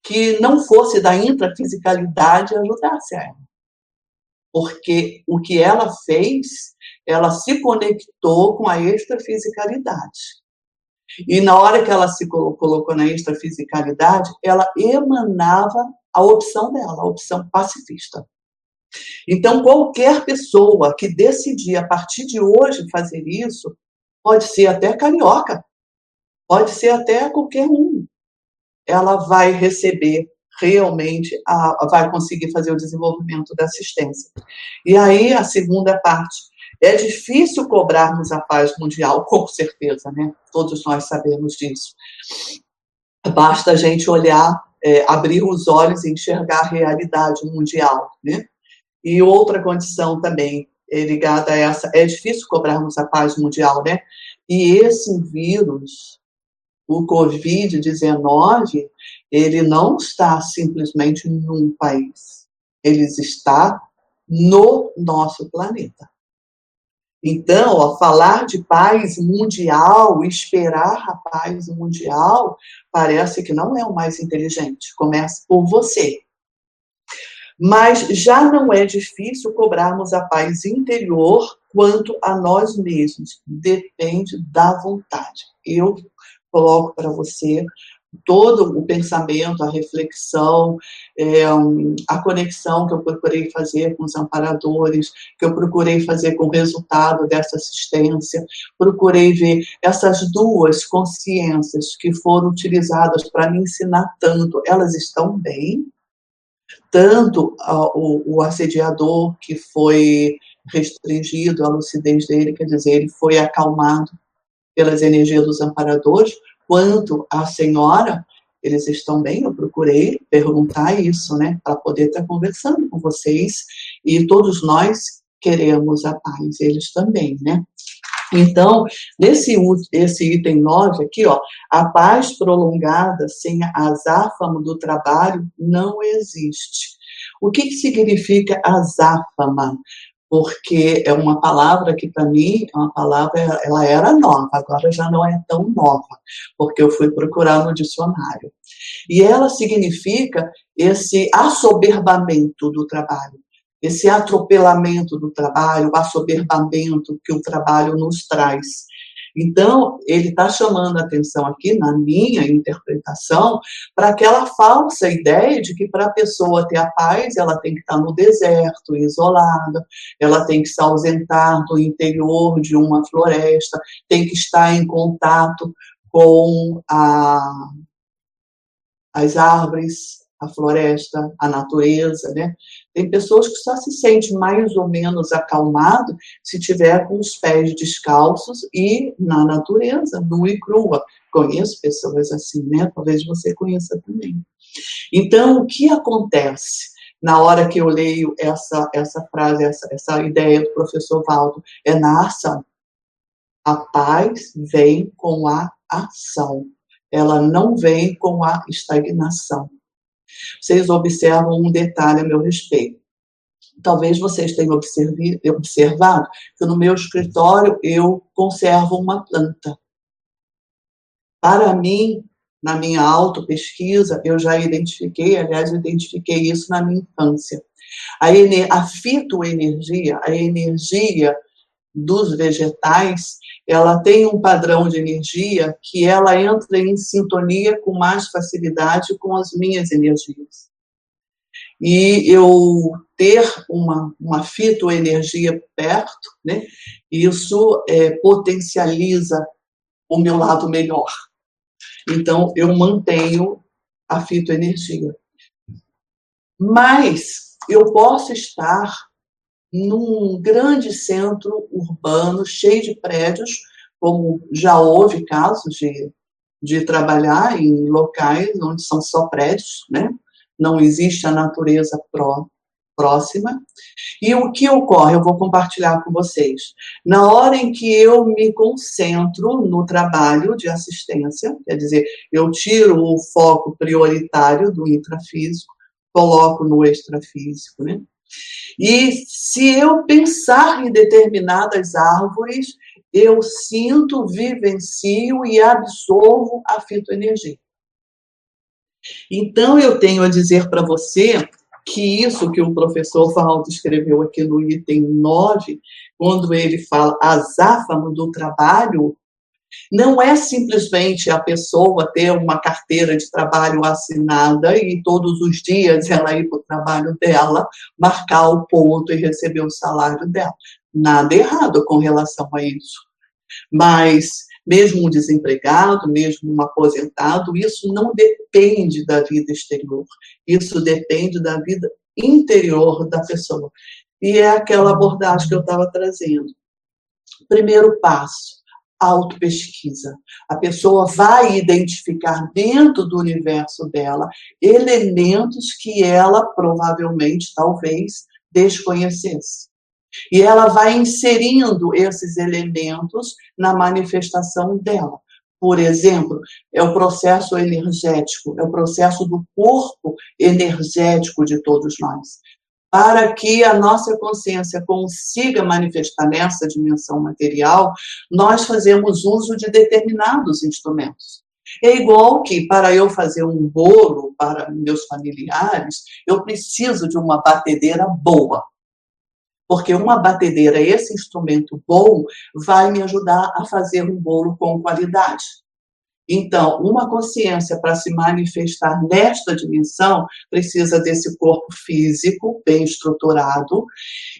que não fosse da intrafisicalidade ajudasse a ela. Porque o que ela fez, ela se conectou com a extrafisicalidade. E na hora que ela se colocou na extrafisicalidade, ela emanava a opção dela, a opção pacifista. Então, qualquer pessoa que decidir a partir de hoje fazer isso, pode ser até carioca, pode ser até qualquer um, ela vai receber realmente, a, vai conseguir fazer o desenvolvimento da assistência. E aí, a segunda parte, é difícil cobrarmos a paz mundial, *laughs* com certeza, né? Todos nós sabemos disso. Basta a gente olhar, é, abrir os olhos e enxergar a realidade mundial, né? E outra condição também é ligada a essa, é difícil cobrarmos a paz mundial, né? E esse vírus, o Covid-19, ele não está simplesmente num país, ele está no nosso planeta. Então, ó, falar de paz mundial, esperar a paz mundial, parece que não é o mais inteligente. Começa por você. Mas já não é difícil cobrarmos a paz interior quanto a nós mesmos. Depende da vontade. Eu coloco para você todo o pensamento, a reflexão, é, a conexão que eu procurei fazer com os amparadores, que eu procurei fazer com o resultado dessa assistência, procurei ver essas duas consciências que foram utilizadas para me ensinar tanto, elas estão bem? Tanto uh, o, o assediador que foi restringido, a lucidez dele, quer dizer, ele foi acalmado pelas energias dos amparadores, quanto a senhora, eles estão bem? Eu procurei perguntar isso, né, para poder estar conversando com vocês e todos nós queremos a paz, eles também, né? Então, nesse esse item 9 aqui, ó, a paz prolongada sem azáfama do trabalho não existe. O que, que significa azáfama? Porque é uma palavra que para mim é uma palavra ela era nova, agora já não é tão nova, porque eu fui procurar no dicionário. E ela significa esse assoberbamento do trabalho, esse atropelamento do trabalho, o assoberbamento que o trabalho nos traz. Então, ele está chamando a atenção aqui, na minha interpretação, para aquela falsa ideia de que para a pessoa ter a paz, ela tem que estar tá no deserto, isolada, ela tem que se ausentar do interior de uma floresta, tem que estar em contato com a, as árvores, a floresta, a natureza, né? Tem pessoas que só se sentem mais ou menos acalmado se tiver com os pés descalços e na natureza, nua e crua. Conheço pessoas assim, né? Talvez você conheça também. Então, o que acontece na hora que eu leio essa, essa frase, essa, essa ideia do professor Valdo? É na ação. A paz vem com a ação. Ela não vem com a estagnação. Vocês observam um detalhe a meu respeito. Talvez vocês tenham observado que no meu escritório eu conservo uma planta. Para mim, na minha auto-pesquisa, eu já identifiquei, aliás, eu identifiquei isso na minha infância. A, a fitoenergia, a energia dos vegetais, ela tem um padrão de energia que ela entra em sintonia com mais facilidade com as minhas energias. E eu ter uma, uma fitoenergia perto, né, isso é, potencializa o meu lado melhor. Então, eu mantenho a fitoenergia. Mas eu posso estar num grande centro urbano, cheio de prédios, como já houve casos de, de trabalhar em locais onde são só prédios, né? não existe a natureza pró, próxima. E o que ocorre, eu vou compartilhar com vocês. Na hora em que eu me concentro no trabalho de assistência, quer dizer, eu tiro o foco prioritário do intrafísico, coloco no extrafísico, né? E se eu pensar em determinadas árvores, eu sinto, vivencio e absorvo a fitoenergia. Então, eu tenho a dizer para você que isso que o professor Valdo escreveu aqui no item 9, quando ele fala azáfamo do trabalho, não é simplesmente a pessoa ter uma carteira de trabalho assinada e todos os dias ela ir para o trabalho dela, marcar o ponto e receber o salário dela. Nada errado com relação a isso. Mas, mesmo um desempregado, mesmo um aposentado, isso não depende da vida exterior. Isso depende da vida interior da pessoa. E é aquela abordagem que eu estava trazendo. Primeiro passo autopesquisa. A pessoa vai identificar dentro do universo dela elementos que ela provavelmente, talvez, desconhecesse. E ela vai inserindo esses elementos na manifestação dela. Por exemplo, é o processo energético, é o processo do corpo energético de todos nós para que a nossa consciência consiga manifestar nessa dimensão material, nós fazemos uso de determinados instrumentos. É igual que para eu fazer um bolo para meus familiares, eu preciso de uma batedeira boa. Porque uma batedeira, esse instrumento bom, vai me ajudar a fazer um bolo com qualidade. Então, uma consciência para se manifestar nesta dimensão precisa desse corpo físico bem estruturado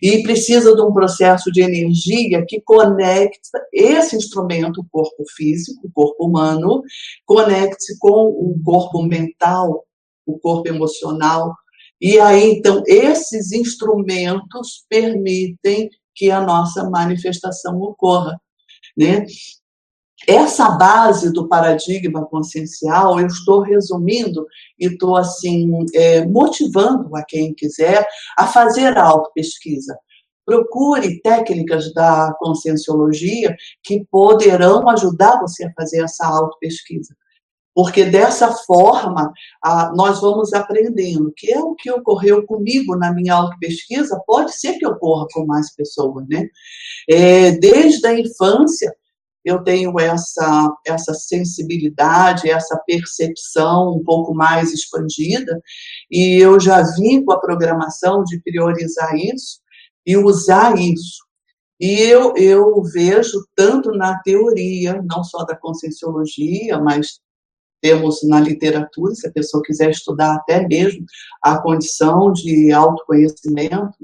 e precisa de um processo de energia que conecta esse instrumento, o corpo físico, o corpo humano, conecte com o corpo mental, o corpo emocional. E aí, então, esses instrumentos permitem que a nossa manifestação ocorra. Né? Essa base do paradigma consciencial, eu estou resumindo e estou assim é, motivando a quem quiser a fazer a autopesquisa. Procure técnicas da conscienciologia que poderão ajudar você a fazer essa autopesquisa. Porque dessa forma, nós vamos aprendendo, que é o que ocorreu comigo na minha autopesquisa, pode ser que ocorra com mais pessoas, né? É, desde a infância, eu tenho essa, essa sensibilidade, essa percepção um pouco mais expandida, e eu já vim com a programação de priorizar isso e usar isso. E eu, eu vejo tanto na teoria, não só da conscienciologia, mas temos na literatura, se a pessoa quiser estudar até mesmo a condição de autoconhecimento,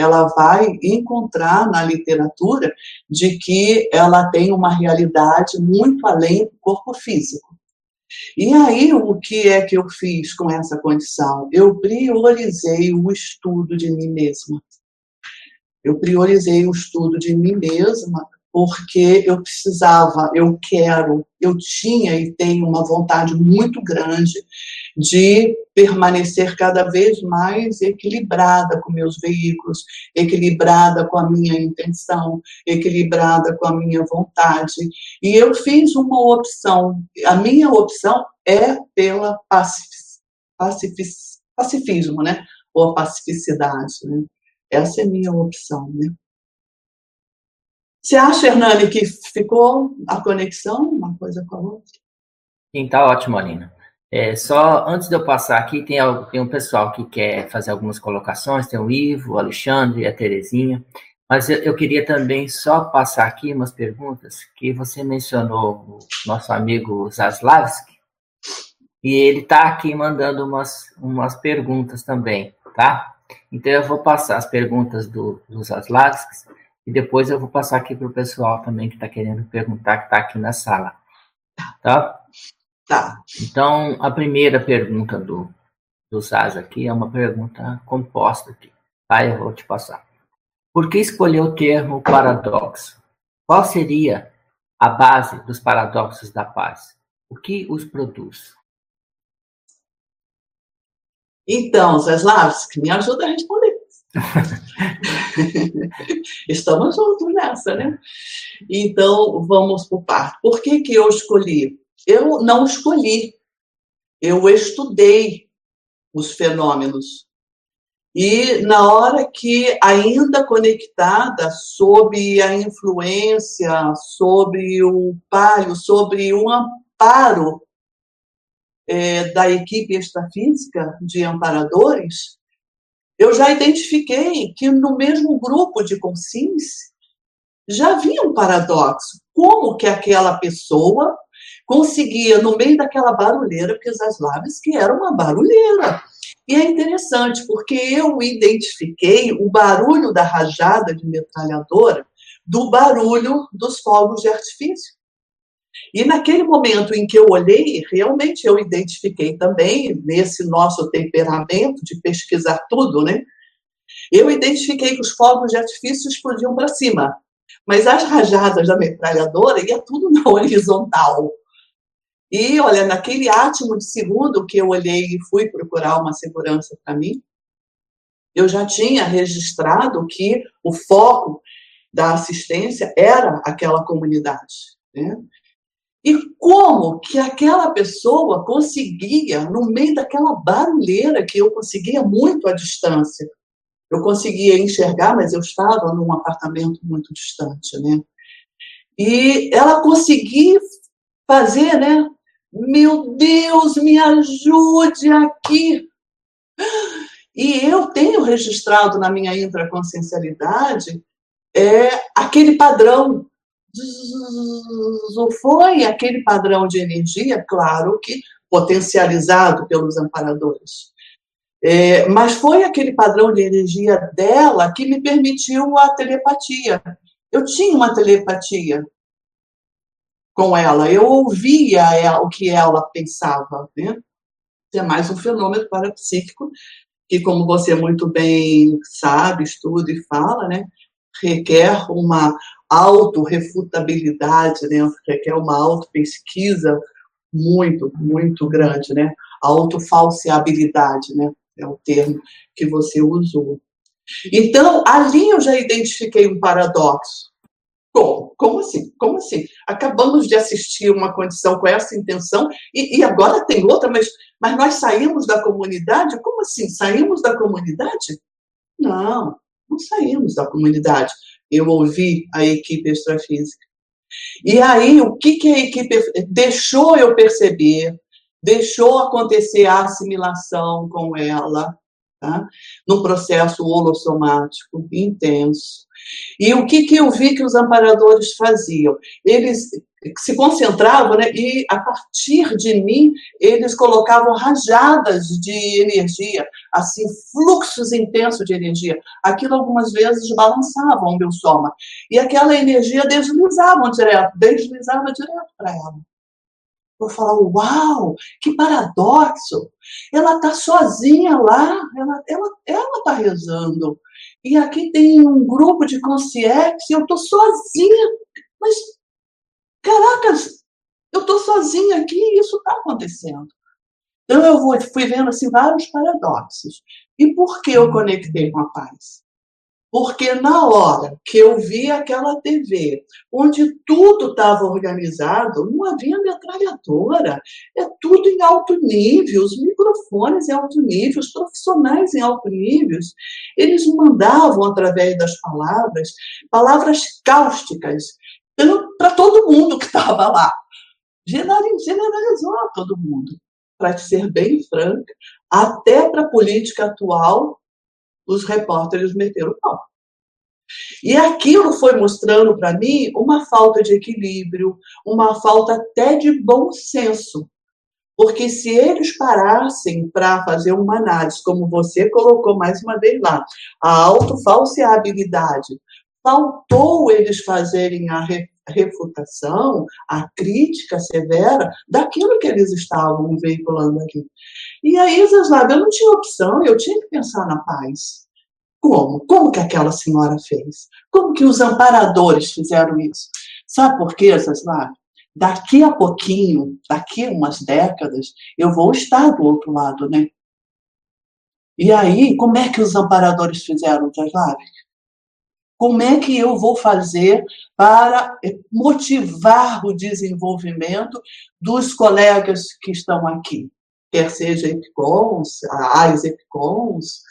ela vai encontrar na literatura de que ela tem uma realidade muito além do corpo físico. E aí, o que é que eu fiz com essa condição? Eu priorizei o estudo de mim mesma. Eu priorizei o estudo de mim mesma porque eu precisava, eu quero, eu tinha e tenho uma vontade muito grande de permanecer cada vez mais equilibrada com meus veículos, equilibrada com a minha intenção, equilibrada com a minha vontade. E eu fiz uma opção. A minha opção é pela pacifismo, né? Ou a pacificidade, né? Essa é a minha opção, né? Você acha, Hernani, que ficou a conexão uma coisa com a outra? Sim, tá ótimo, Alina. É, só antes de eu passar aqui, tem, tem um pessoal que quer fazer algumas colocações, tem o Ivo, o Alexandre, a Terezinha, mas eu, eu queria também só passar aqui umas perguntas que você mencionou o nosso amigo Zaslavski, e ele está aqui mandando umas, umas perguntas também, tá? Então eu vou passar as perguntas do, do Zaslavski e depois eu vou passar aqui para o pessoal também que está querendo perguntar, que está aqui na sala, tá? Tá. Então, a primeira pergunta do, do Saz aqui é uma pergunta composta aqui. Tá? Eu vou te passar. Por que escolher o termo paradoxo? Qual seria a base dos paradoxos da paz? O que os produz? Então, Zaslavski, me ajuda a responder. *laughs* Estamos juntos nessa, né? Então, vamos por parte. Por que, que eu escolhi? Eu não escolhi, eu estudei os fenômenos. E na hora que, ainda conectada sob a influência, sobre o palio, sobre o amparo é, da equipe extrafísica de amparadores, eu já identifiquei que no mesmo grupo de consciência já havia um paradoxo. Como que aquela pessoa conseguia, no meio daquela barulheira, porque Zaslaves que era uma barulheira. E é interessante, porque eu identifiquei o barulho da rajada de metralhadora do barulho dos fogos de artifício. E naquele momento em que eu olhei, realmente eu identifiquei também, nesse nosso temperamento de pesquisar tudo, né? Eu identifiquei que os fogos de artifício explodiam para cima, mas as rajadas da metralhadora ia tudo na *laughs* horizontal. E, olha, naquele átimo de segundo que eu olhei e fui procurar uma segurança para mim, eu já tinha registrado que o foco da assistência era aquela comunidade. Né? E como que aquela pessoa conseguia, no meio daquela barulheira que eu conseguia muito à distância, eu conseguia enxergar, mas eu estava num apartamento muito distante, né? E ela conseguia fazer, né? Meu Deus, me ajude aqui. E eu tenho registrado na minha intraconsciencialidade é, aquele padrão. Foi aquele padrão de energia, claro que potencializado pelos amparadores. É, mas foi aquele padrão de energia dela que me permitiu a telepatia. Eu tinha uma telepatia com ela. Eu ouvia ela, o que ela pensava. Né? É mais um fenômeno parapsíquico que, como você muito bem sabe, estuda e fala, né, requer uma autorrefutabilidade, né, requer uma autopesquisa muito, muito grande, né, autofalseabilidade, né, é o termo que você usou. Então, ali eu já identifiquei um paradoxo. Como? Como assim? Como assim? Acabamos de assistir uma condição com essa intenção e, e, agora tem outra, mas, mas nós saímos da comunidade? Como assim? Saímos da comunidade? Não, não saímos da comunidade. Eu ouvi a equipe extrafísica. E aí, o que, que a equipe deixou eu perceber, deixou acontecer a assimilação com ela, tá? num processo holossomático intenso. E o que, que eu vi que os amparadores faziam? Eles se concentravam, né, e a partir de mim, eles colocavam rajadas de energia, assim, fluxos intensos de energia. Aquilo algumas vezes balançava o meu soma. E aquela energia deslizava direto, deslizava direto para ela. Eu falava, uau, que paradoxo! Ela está sozinha lá, ela está ela, ela tá rezando. E aqui tem um grupo de consciência, eu estou sozinha. Mas, caracas, eu estou sozinha aqui e isso está acontecendo. Então eu fui vendo assim, vários paradoxos. E por que eu conectei com a paz? Porque na hora que eu vi aquela TV, onde tudo estava organizado, não havia metralhadora, é tudo em alto nível, os microfones em alto nível, os profissionais em alto nível, eles mandavam através das palavras, palavras cáusticas, para todo mundo que estava lá. Generalizou a todo mundo. Para ser bem franca, até para a política atual, os repórteres meteram o pau. E aquilo foi mostrando para mim uma falta de equilíbrio, uma falta até de bom senso. Porque se eles parassem para fazer uma análise, como você colocou mais uma vez lá, a autofalseabilidade, faltou eles fazerem a refutação, a crítica severa daquilo que eles estavam veiculando aqui. E aí, Zaslav, eu não tinha opção, eu tinha que pensar na paz. Como? Como que aquela senhora fez? Como que os amparadores fizeram isso? Sabe por quê, Zaslav? Daqui a pouquinho, daqui a umas décadas, eu vou estar do outro lado, né? E aí, como é que os amparadores fizeram, Zaslav? Como é que eu vou fazer para motivar o desenvolvimento dos colegas que estão aqui? quer seja EPCONs, a AIS EPCONs,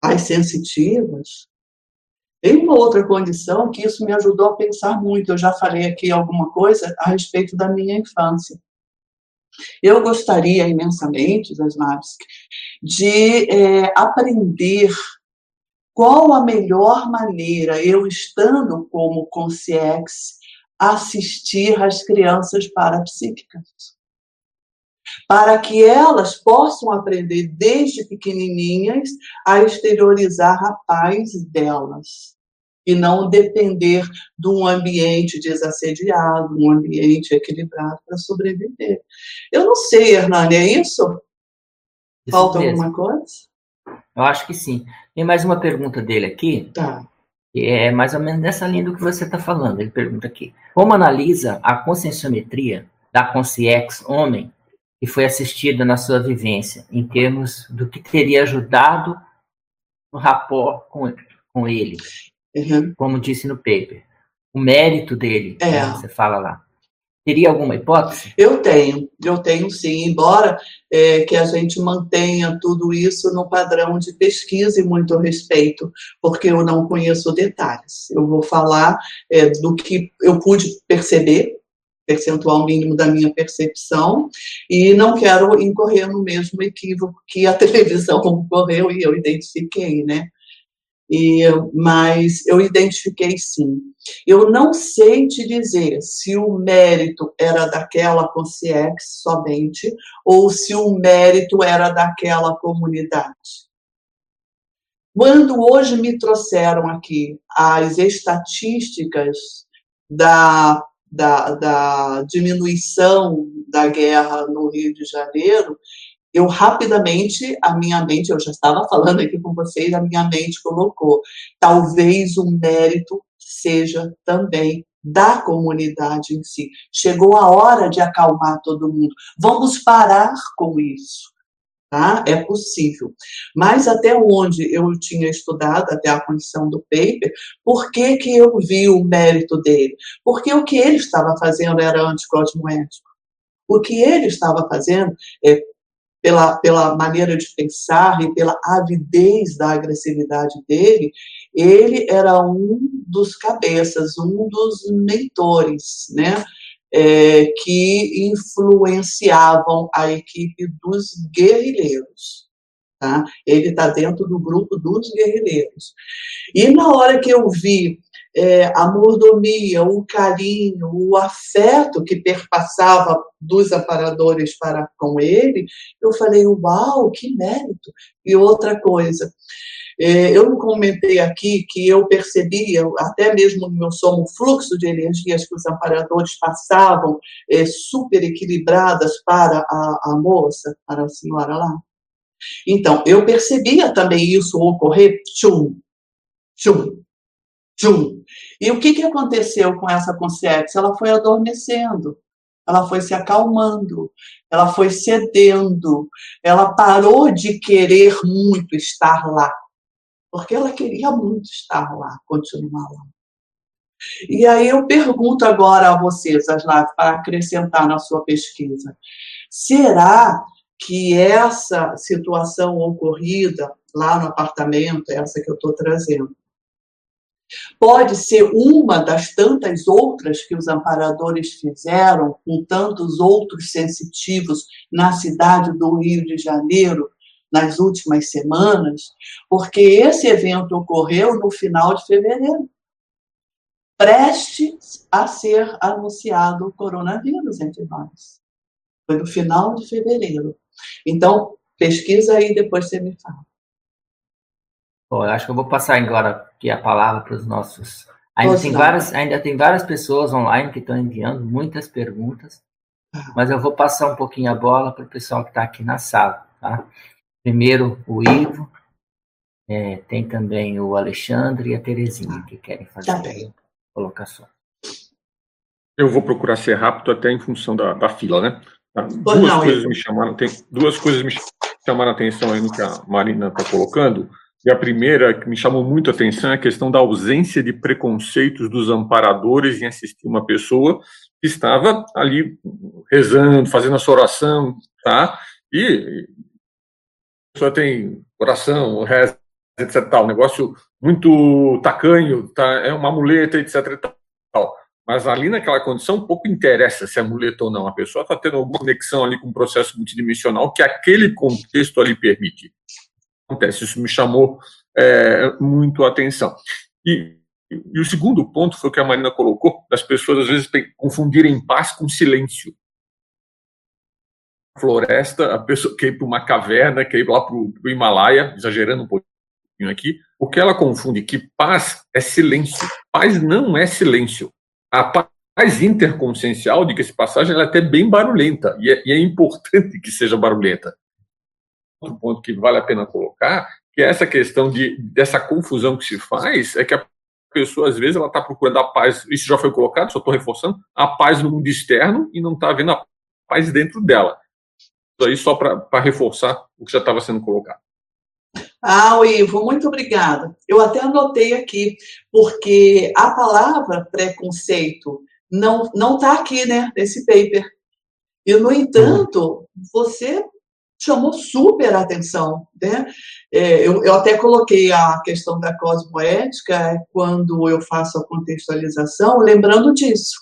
as sensitivas, tem uma outra condição que isso me ajudou a pensar muito. Eu já falei aqui alguma coisa a respeito da minha infância. Eu gostaria imensamente, das naves, de é, aprender qual a melhor maneira, eu estando como consciex, assistir as crianças parapsíquicas. Para que elas possam aprender desde pequenininhas a exteriorizar a paz delas e não depender de um ambiente desassediado, um ambiente equilibrado para sobreviver. Eu não sei, Hernani, é isso? isso Falta mesmo. alguma coisa? Eu acho que sim. Tem mais uma pergunta dele aqui. Tá. Que é mais ou menos nessa linha do que você está falando. Ele pergunta aqui: Como analisa a conscienciometria da consciex homem que foi assistida na sua vivência, em termos do que teria ajudado no rapport com, com ele? Uhum. Como disse no paper. O mérito dele, é. né, você fala lá. Teria alguma hipótese? Eu tenho, eu tenho sim, embora é, que a gente mantenha tudo isso no padrão de pesquisa e muito respeito, porque eu não conheço detalhes. Eu vou falar é, do que eu pude perceber, percentual mínimo da minha percepção, e não quero incorrer no mesmo equívoco que a *laughs* televisão incorreu e eu identifiquei, né? E, mas eu identifiquei sim. Eu não sei te dizer se o mérito era daquela consciex somente ou se o mérito era daquela comunidade. Quando hoje me trouxeram aqui as estatísticas da, da, da diminuição da guerra no Rio de Janeiro, eu rapidamente, a minha mente, eu já estava falando aqui com vocês, a minha mente colocou, talvez o mérito seja também da comunidade em si. Chegou a hora de acalmar todo mundo. Vamos parar com isso. Tá? É possível. Mas até onde eu tinha estudado, até a condição do paper, por que, que eu vi o mérito dele? Porque o que ele estava fazendo era anticosmoético. O que ele estava fazendo é pela, pela maneira de pensar e pela avidez da agressividade dele, ele era um dos cabeças, um dos mentores, né? É, que influenciavam a equipe dos guerrilheiros. Tá? Ele está dentro do grupo dos guerrilheiros. E na hora que eu vi é, a mordomia, o carinho, o afeto que perpassava dos aparadores para com ele, eu falei, uau, que mérito! E outra coisa, é, eu comentei aqui que eu percebia, até mesmo no meu sono, o fluxo de energias que os amparadores passavam, é, super equilibradas para a, a moça, para a senhora lá. Então, eu percebia também isso ocorrer, tchum, tchum, tchum. E o que, que aconteceu com essa consciência? Ela foi adormecendo, ela foi se acalmando, ela foi cedendo, ela parou de querer muito estar lá, porque ela queria muito estar lá, continuar lá. E aí eu pergunto agora a vocês, Aslav, para acrescentar na sua pesquisa, será que essa situação ocorrida lá no apartamento, essa que eu estou trazendo, Pode ser uma das tantas outras que os amparadores fizeram com tantos outros sensitivos na cidade do Rio de Janeiro nas últimas semanas, porque esse evento ocorreu no final de fevereiro. Prestes a ser anunciado o coronavírus entre nós. Foi no final de fevereiro. Então, pesquisa aí, depois você me fala. Bom, eu acho que eu vou passar agora aqui a palavra para os nossos. Ainda tem, várias, ainda tem várias pessoas online que estão enviando muitas perguntas, ah. mas eu vou passar um pouquinho a bola para o pessoal que está aqui na sala. Tá? Primeiro o Ivo, é, tem também o Alexandre e a Terezinha que querem fazer tá colocação. Eu vou procurar ser rápido até em função da, da fila, né? Duas não, coisas eu... me chamaram, tem duas coisas me chamaram a atenção aí no que a Marina está colocando. E a primeira que me chamou muito a atenção é a questão da ausência de preconceitos dos amparadores em assistir uma pessoa que estava ali rezando, fazendo a sua oração, tá? E a pessoa tem oração, reza etc. Tal, negócio muito tacanho, tá, é uma muleta, etc. Tal. Mas ali naquela condição, pouco interessa se é muleta ou não. A pessoa está tendo alguma conexão ali com um processo multidimensional que aquele contexto ali permite. Acontece, isso me chamou é, muito a atenção. E, e o segundo ponto foi o que a Marina colocou, das pessoas às vezes confundirem paz com silêncio floresta, a pessoa quer ir para uma caverna, quer ir lá para o Himalaia, exagerando um pouquinho aqui, o que ela confunde que paz é silêncio. Paz não é silêncio. A paz interconsciencial, diga-se passagem, ela é até bem barulhenta, e é, e é importante *laughs* que seja barulhenta. Outro ponto que vale a pena colocar, que é essa questão de, dessa confusão que se faz, é que a pessoa, às vezes, ela está procurando a paz, isso já foi colocado, só estou reforçando, a paz no mundo externo e não está vendo a paz dentro dela. Isso aí só para reforçar o que já estava sendo colocado. Ah, Ivo, muito obrigada. Eu até anotei aqui, porque a palavra preconceito não não está aqui, né, nesse paper. E, no entanto, você chamou super atenção, né? É, eu, eu, até coloquei a questão da cosmoética quando eu faço a contextualização, lembrando disso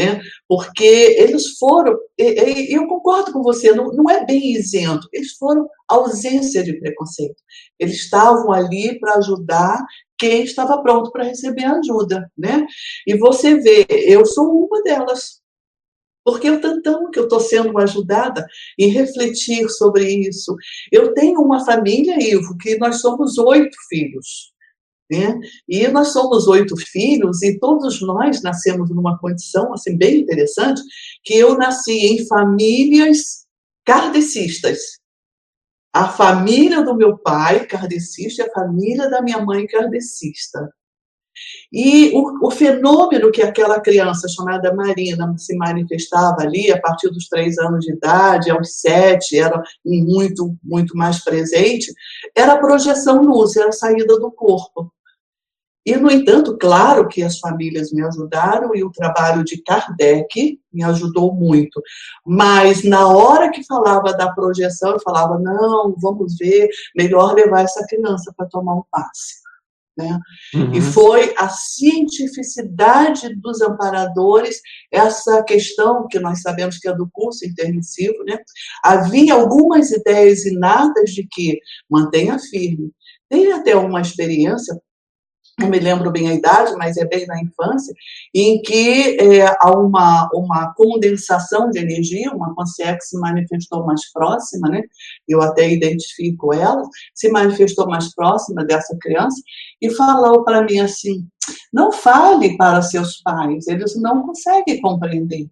né? Porque eles foram, e, e eu concordo com você, não, não é bem isento, eles foram ausência de preconceito. Eles estavam ali para ajudar quem estava pronto para receber ajuda, né? E você vê, eu sou uma delas, porque eu tantão que eu estou sendo ajudada em refletir sobre isso. Eu tenho uma família, Ivo, que nós somos oito filhos. Né? E nós somos oito filhos e todos nós nascemos numa condição assim bem interessante, que eu nasci em famílias kardecistas. A família do meu pai kardecista e a família da minha mãe kardecista. E o, o, fenômeno que aquela criança chamada Marina se manifestava ali a partir dos três anos de idade, aos sete, era muito, muito mais presente, era a projeção luz, era a saída do corpo. E, no entanto, claro que as famílias me ajudaram e o trabalho de Kardec me ajudou muito. Mas, na hora que falava da projeção, eu falava: não, vamos ver, melhor levar essa criança para tomar um passe. Né? Uhum. E foi a cientificidade dos amparadores, essa questão que nós sabemos que é do curso intermissivo, né? havia algumas ideias inatas de que mantenha firme. Tem até uma experiência não me lembro bem a idade, mas é bem na infância, em que é, há uma, uma condensação de energia, uma consciência que se manifestou mais próxima, né? eu até identifico ela, se manifestou mais próxima dessa criança e falou para mim assim: não fale para seus pais, eles não conseguem compreender.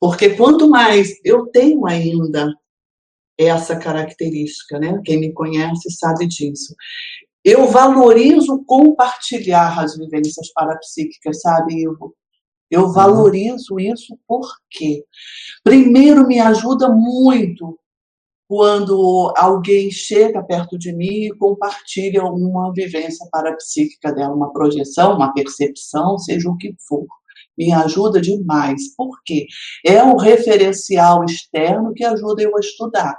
Porque quanto mais eu tenho ainda essa característica, né? Quem me conhece sabe disso. Eu valorizo compartilhar as vivências parapsíquicas, sabe, Ivo? Eu uhum. valorizo isso porque, primeiro, me ajuda muito quando alguém chega perto de mim e compartilha uma vivência parapsíquica dela, uma projeção, uma percepção, seja o que for. Me ajuda demais. Por quê? É um referencial externo que ajuda eu a estudar.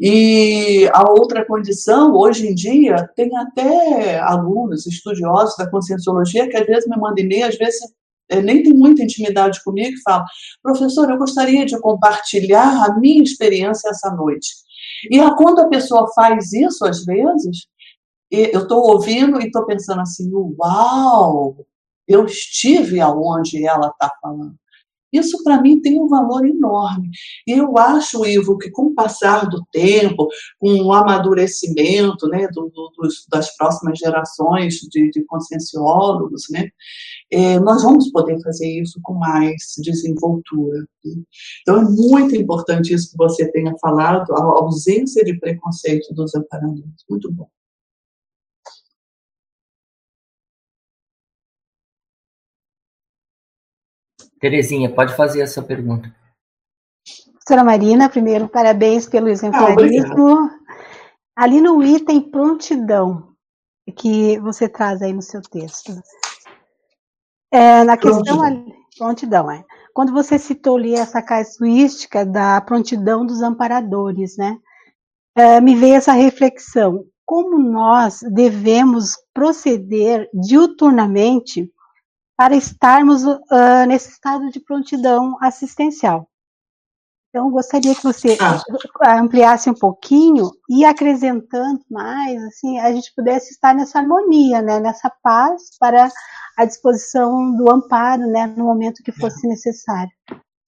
E a outra condição, hoje em dia, tem até alunos, estudiosos da conscienciologia, que às vezes me mandam e-mail, às vezes é, nem tem muita intimidade comigo, e falam, professor, eu gostaria de compartilhar a minha experiência essa noite. E quando a pessoa faz isso, às vezes, eu estou ouvindo e estou pensando assim, uau, eu estive aonde ela está falando. Isso para mim tem um valor enorme. E eu acho, Ivo, que com o passar do tempo, com o amadurecimento né, do, do, das próximas gerações de, de conscienciólogos, né, é, nós vamos poder fazer isso com mais desenvoltura. Né? Então é muito importante isso que você tenha falado, a ausência de preconceito dos amparadores. Muito bom. Terezinha, pode fazer essa pergunta. Professora Marina, primeiro, parabéns pelo exemplarismo. Ah, Ali no item prontidão, que você traz aí no seu texto. É, na questão ali, prontidão, é. Quando você citou ali essa casuística da prontidão dos amparadores, né? É, me veio essa reflexão. como nós devemos proceder diuturnamente para estarmos uh, nesse estado de prontidão assistencial. Então, gostaria que você ah. ampliasse um pouquinho e acrescentando mais, assim, a gente pudesse estar nessa harmonia, né, nessa paz para a disposição do amparo, né, no momento que fosse necessário.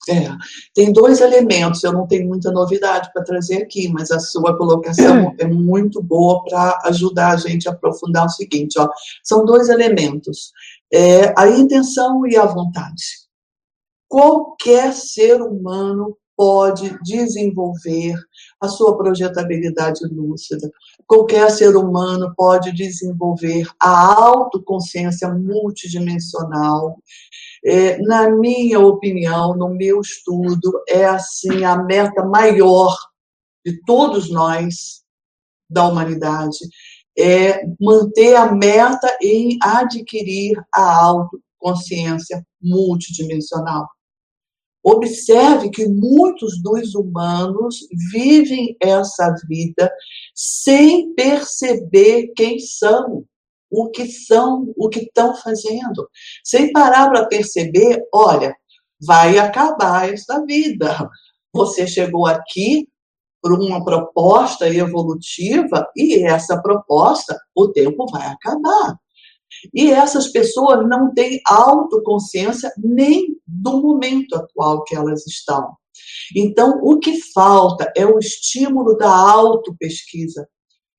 É, tem dois elementos, eu não tenho muita novidade para trazer aqui, mas a sua colocação é muito boa para ajudar a gente a aprofundar o seguinte, ó, são dois elementos, é, a intenção e a vontade. Qualquer ser humano pode desenvolver a sua projetabilidade lúcida. Qualquer ser humano pode desenvolver a autoconsciência multidimensional. É, na minha opinião, no meu estudo, é assim a meta maior de todos nós da humanidade é manter a meta em adquirir a autoconsciência multidimensional. Observe que muitos dos humanos vivem essa vida sem perceber quem são, o que são, o que estão fazendo, sem parar para perceber, olha, vai acabar essa vida. Você chegou aqui por uma proposta evolutiva e essa proposta, o tempo vai acabar. E essas pessoas não têm autoconsciência nem do momento atual que elas estão. Então, o que falta é o estímulo da autopesquisa.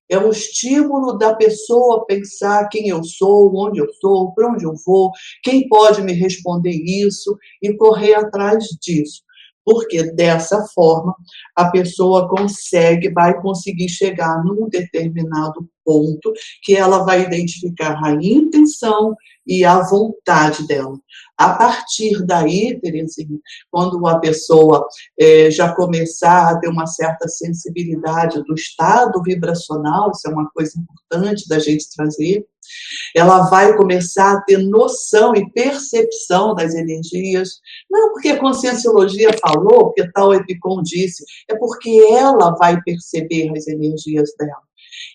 É o estímulo da pessoa pensar quem eu sou, onde eu sou, para onde eu vou, quem pode me responder isso e correr atrás disso porque dessa forma a pessoa consegue, vai conseguir chegar num determinado ponto que ela vai identificar a intenção e a vontade dela. A partir daí, Terezinha, quando a pessoa é, já começar a ter uma certa sensibilidade do estado vibracional, isso é uma coisa importante da gente trazer, ela vai começar a ter noção e percepção das energias. Não porque a conscienciologia falou, porque tal Epicom disse, é porque ela vai perceber as energias dela.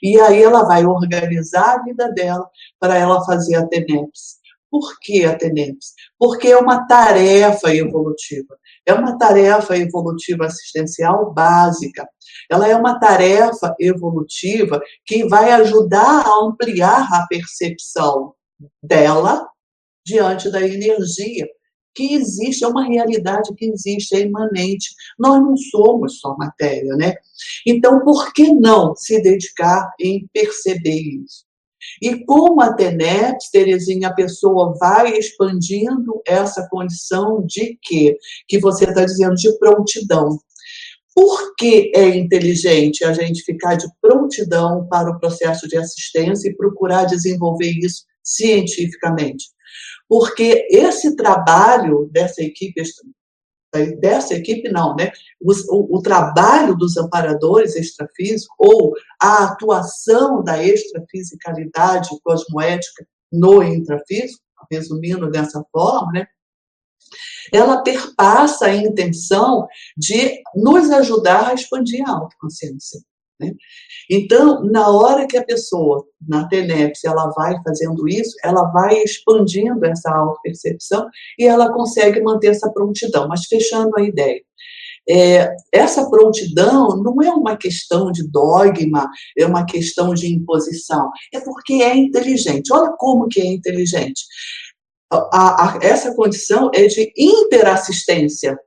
E aí ela vai organizar a vida dela para ela fazer a TENEPS. Por que a TENEPS? Porque é uma tarefa evolutiva. É uma tarefa evolutiva assistencial básica. Ela é uma tarefa evolutiva que vai ajudar a ampliar a percepção dela diante da energia que existe, é uma realidade que existe, é imanente. Nós não somos só matéria, né? Então, por que não se dedicar em perceber isso? E com a TENEPS, Terezinha, a pessoa vai expandindo essa condição de quê? Que você está dizendo de prontidão. Por que é inteligente a gente ficar de prontidão para o processo de assistência e procurar desenvolver isso cientificamente? Porque esse trabalho dessa equipe dessa equipe não, né? O, o, trabalho dos amparadores extrafísicos ou a atuação da extrafisicalidade cosmoética no intrafísico, resumindo dessa forma, né? Ela perpassa a intenção de nos ajudar a expandir a autoconsciência. Né? Então, na hora que a pessoa, na TENEPS, ela vai fazendo isso, ela vai expandindo essa auto-percepção e ela consegue manter essa prontidão. Mas fechando a ideia, é, essa prontidão não é uma questão de dogma, é uma questão de imposição, é porque é inteligente. Olha como que é inteligente. A, a, essa condição é de interassistência.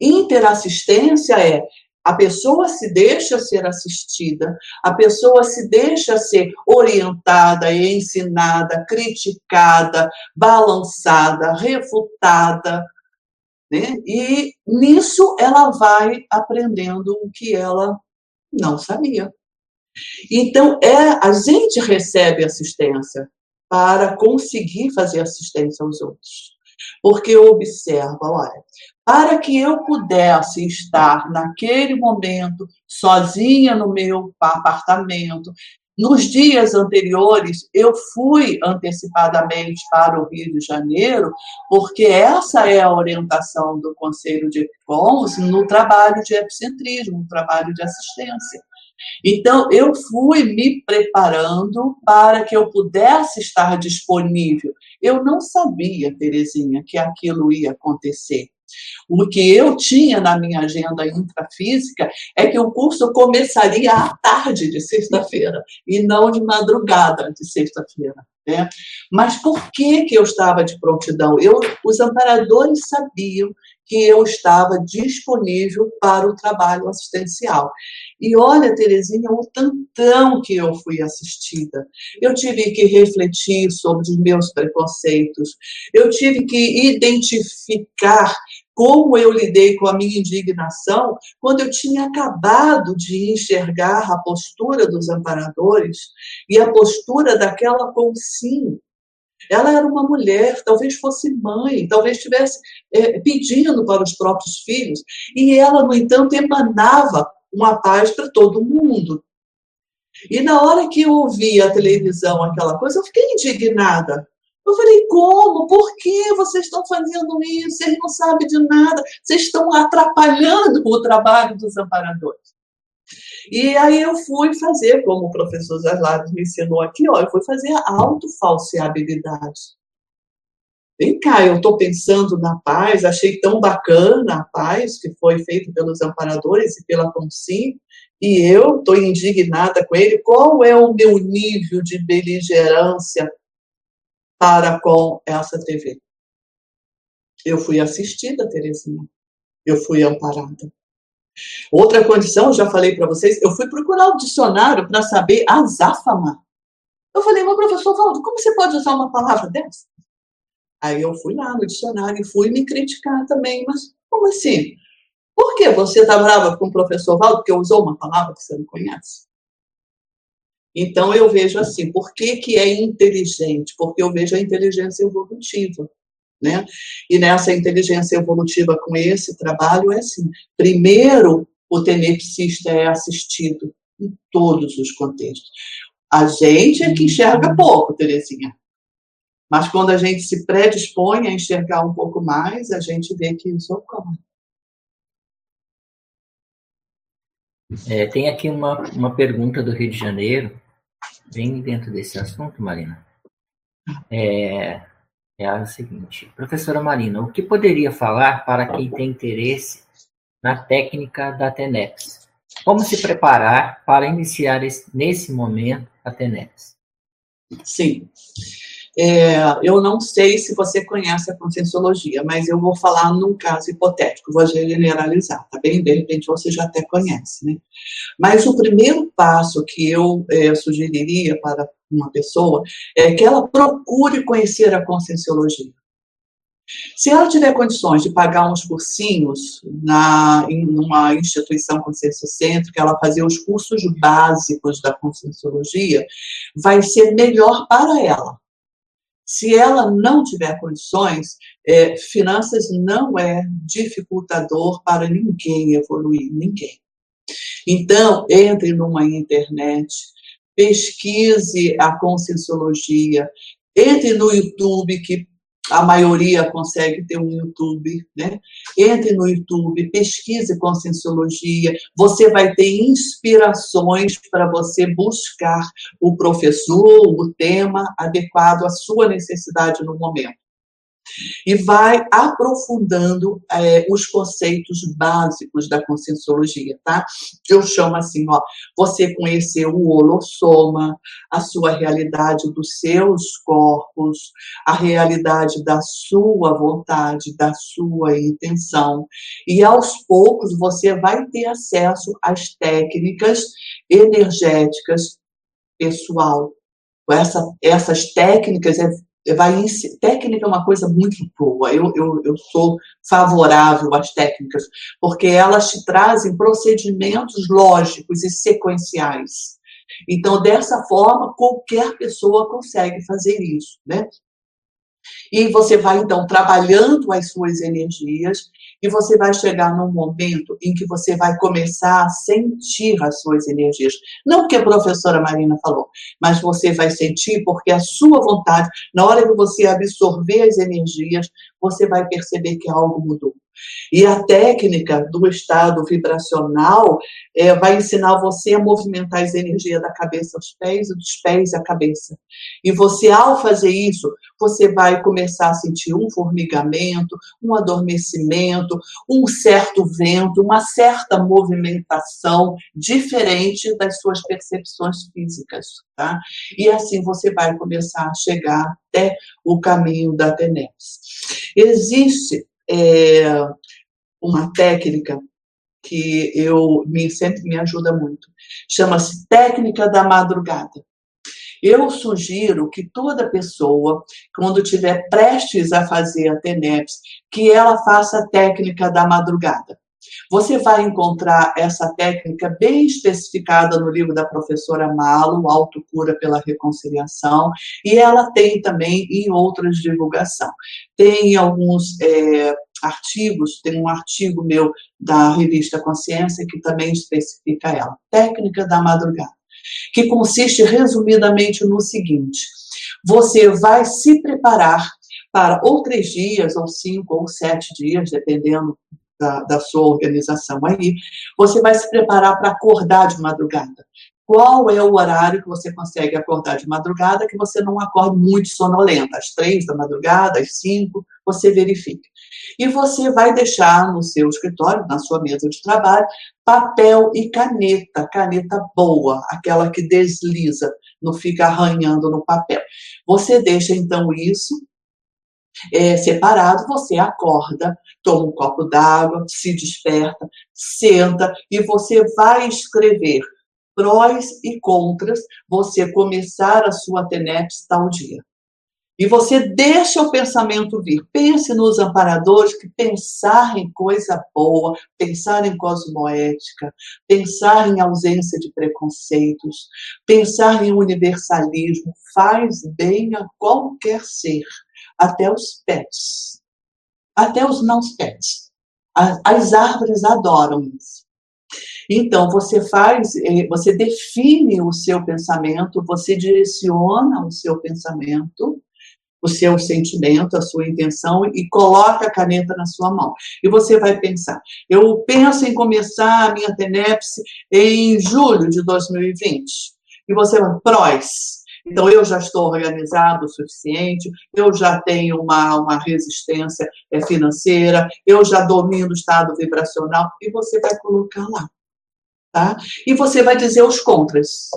Interassistência é a pessoa se deixa ser assistida, a pessoa se deixa ser orientada, ensinada, criticada, balançada, refutada, né? E nisso ela vai aprendendo o que ela não sabia. Então, é, a gente recebe assistência para conseguir fazer assistência aos outros. Porque observa, olha, para que eu pudesse estar naquele momento sozinha no meu apartamento. Nos dias anteriores, eu fui antecipadamente para o Rio de Janeiro, porque essa é a orientação do Conselho de Epicons no trabalho de epicentrismo, no trabalho de assistência. Então, eu fui me preparando para que eu pudesse estar disponível. Eu não sabia, Terezinha, que aquilo ia acontecer. O que eu tinha na minha agenda intrafísica é que o curso começaria à tarde de sexta-feira e não de madrugada de sexta-feira. Né? Mas por que, que eu estava de prontidão? Eu, os amparadores sabiam que eu estava disponível para o trabalho assistencial. E olha, Terezinha, o tantão que eu fui assistida. Eu tive que refletir sobre os meus preconceitos, eu tive que identificar como eu lidei com a minha indignação quando eu tinha acabado de enxergar a postura dos amparadores e a postura daquela consim. Ela era uma mulher, talvez fosse mãe, talvez estivesse é, pedindo para os próprios filhos, e ela, no entanto, emanava uma paz para todo mundo. E na hora que eu ouvi a televisão, aquela coisa, eu fiquei indignada. Eu falei, como? Por que vocês estão fazendo isso? Vocês não sabem de nada. Vocês estão atrapalhando o trabalho dos amparadores. E aí eu fui fazer, como o professor Zaslaves me ensinou aqui, ó, eu fui fazer a autofalseabilidade. Vem cá, eu estou pensando na paz, achei tão bacana a paz que foi feita pelos amparadores e pela Consim, e eu estou indignada com ele. Qual é o meu nível de beligerância para com essa TV. Eu fui assistida, Terezinha. Eu fui amparada. Outra condição, já falei para vocês, eu fui procurar o dicionário para saber azáfama. Eu falei, meu professor Valdo, como você pode usar uma palavra dessa? Aí eu fui lá no dicionário e fui me criticar também, mas como assim? Por que você está brava com o professor Valdo porque usou uma palavra que você não conhece? Então, eu vejo assim, por que, que é inteligente? Porque eu vejo a inteligência evolutiva. Né? E nessa inteligência evolutiva com esse trabalho é assim, primeiro o tenepsista é assistido em todos os contextos. A gente é que enxerga pouco, Terezinha. Mas quando a gente se predispõe a enxergar um pouco mais, a gente vê que isso ocorre. É, tem aqui uma, uma pergunta do Rio de Janeiro, bem dentro desse assunto, Marina. É, é a seguinte: Professora Marina, o que poderia falar para quem tem interesse na técnica da TENEPS? Como se preparar para iniciar esse, nesse momento a TENEPS? Sim. É, eu não sei se você conhece a conscienciologia, mas eu vou falar num caso hipotético, vou generalizar, tá bem? De repente você já até conhece, né? Mas o primeiro passo que eu é, sugeriria para uma pessoa é que ela procure conhecer a conscienciologia. Se ela tiver condições de pagar uns cursinhos na, em uma instituição conscienciocêntrica, ela fazer os cursos básicos da conscienciologia, vai ser melhor para ela. Se ela não tiver condições, é, finanças não é dificultador para ninguém evoluir, ninguém. Então, entre numa internet, pesquise a conscienciologia, entre no YouTube, que a maioria consegue ter um YouTube, né? Entre no YouTube, pesquise conscienciologia, você vai ter inspirações para você buscar o professor, o tema adequado à sua necessidade no momento e vai aprofundando é, os conceitos básicos da conscienciologia, tá? Eu chamo assim, ó, você conhecer o holossoma, a sua realidade dos seus corpos, a realidade da sua vontade, da sua intenção, e aos poucos você vai ter acesso às técnicas energéticas pessoal. Essa, essas técnicas é vai técnica é uma coisa muito boa. Eu, eu, eu sou favorável às técnicas, porque elas te trazem procedimentos lógicos e sequenciais. Então, dessa forma, qualquer pessoa consegue fazer isso, né? E você vai, então, trabalhando as suas energias e você vai chegar num momento em que você vai começar a sentir as suas energias. Não porque a professora Marina falou, mas você vai sentir porque a sua vontade, na hora que você absorver as energias, você vai perceber que algo mudou. E a técnica do estado vibracional é, vai ensinar você a movimentar as energias da cabeça aos pés e dos pés à cabeça. E você, ao fazer isso, você vai começar a sentir um formigamento, um adormecimento, um certo vento, uma certa movimentação diferente das suas percepções físicas, tá? E assim você vai começar a chegar até o caminho da TENEPS. Existe é, uma técnica que eu me, sempre me ajuda muito. Chama-se técnica da madrugada. Eu sugiro que toda pessoa, quando estiver prestes a fazer a TENEPS, que ela faça a técnica da madrugada. Você vai encontrar essa técnica bem especificada no livro da professora Malo, Autocura pela Reconciliação, e ela tem também em outras divulgações. Tem alguns é, artigos, tem um artigo meu da revista Consciência que também especifica ela. Técnica da madrugada, que consiste resumidamente no seguinte: você vai se preparar para ou três dias, ou cinco, ou sete dias, dependendo da, da sua organização aí, você vai se preparar para acordar de madrugada. Qual é o horário que você consegue acordar de madrugada que você não acorde muito sonolenta? Às três da madrugada, às cinco, você verifica. E você vai deixar no seu escritório, na sua mesa de trabalho, papel e caneta, caneta boa, aquela que desliza, não fica arranhando no papel. Você deixa então isso é, separado, você acorda, toma um copo d'água, se desperta, senta e você vai escrever prós e contras você começar a sua TENEPS tal dia. E você deixa o pensamento vir. Pense nos amparadores que pensar em coisa boa, pensar em cosmoética, pensar em ausência de preconceitos, pensar em universalismo faz bem a qualquer ser, até os pets, até os não pets. As árvores adoram isso. Então, você faz, eh, você define o seu pensamento, você direciona o seu pensamento, o seu sentimento, a sua intenção e coloca a caneta na sua mão. E você vai pensar: eu penso em começar a minha TENEPS em julho de 2020. E você vai, prós. Então, eu já estou organizado o suficiente, eu já tenho uma, uma resistência eh, financeira, eu já domino o estado vibracional, e você vai colocar lá. Tá? E você vai dizer os contras.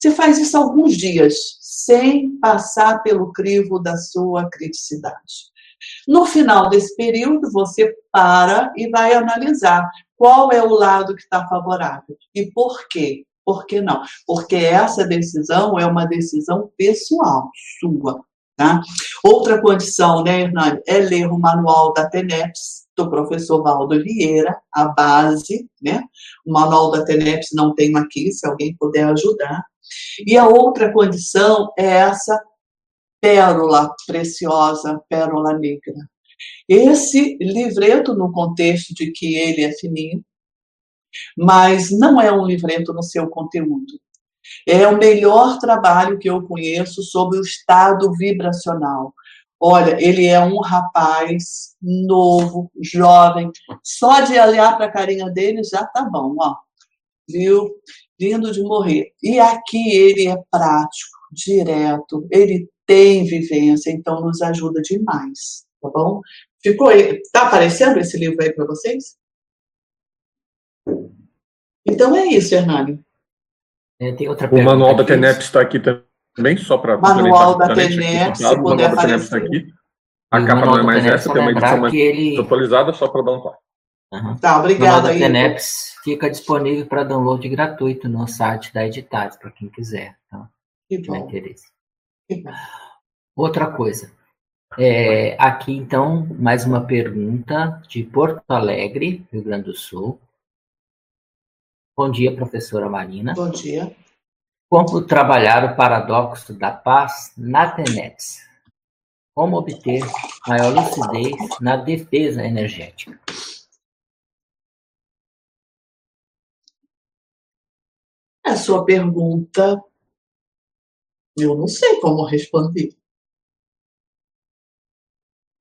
Você faz isso alguns dias, sem passar pelo crivo da sua criticidade. No final desse período, você para e vai analisar qual é o lado que está favorável e por quê. Por que não? Porque essa decisão é uma decisão pessoal, sua. Tá? Outra condição, né, Hernani, é ler o manual da TENEPS, do professor Valdo Vieira, a base, né? O manual da TENEPS não tem aqui, se alguém puder ajudar. E a outra condição é essa pérola preciosa, pérola negra. Esse livreto, no contexto de que ele é fininho, mas não é um livreto no seu conteúdo. É o melhor trabalho que eu conheço sobre o estado vibracional. Olha, ele é um rapaz novo, jovem. Só de olhar para a carinha dele já tá bom, ó. Viu? Lindo de morrer. E aqui ele é prático, direto, ele tem vivência, então nos ajuda demais, tá bom? Ficou aí, tá aparecendo esse livro aí para vocês? Então é isso, Hernani. É, tem outra o manual da TENEP está aqui também, só para Manual da TENEP, se puder aparecer. Aqui. A capa não é mais essa, tem uma edição mais ele... atualizada, só para dar um toque. Uhum. Tá, obrigada. O TENEPS fica disponível para download gratuito no site da Editais, para quem quiser. Tá? Que bom. interesse. Outra coisa. É, aqui, então, mais uma pergunta de Porto Alegre, Rio Grande do Sul. Bom dia, professora Marina. Bom dia. Como trabalhar o paradoxo da paz na TENEPS? Como obter maior lucidez na defesa energética? A sua pergunta, eu não sei como responder.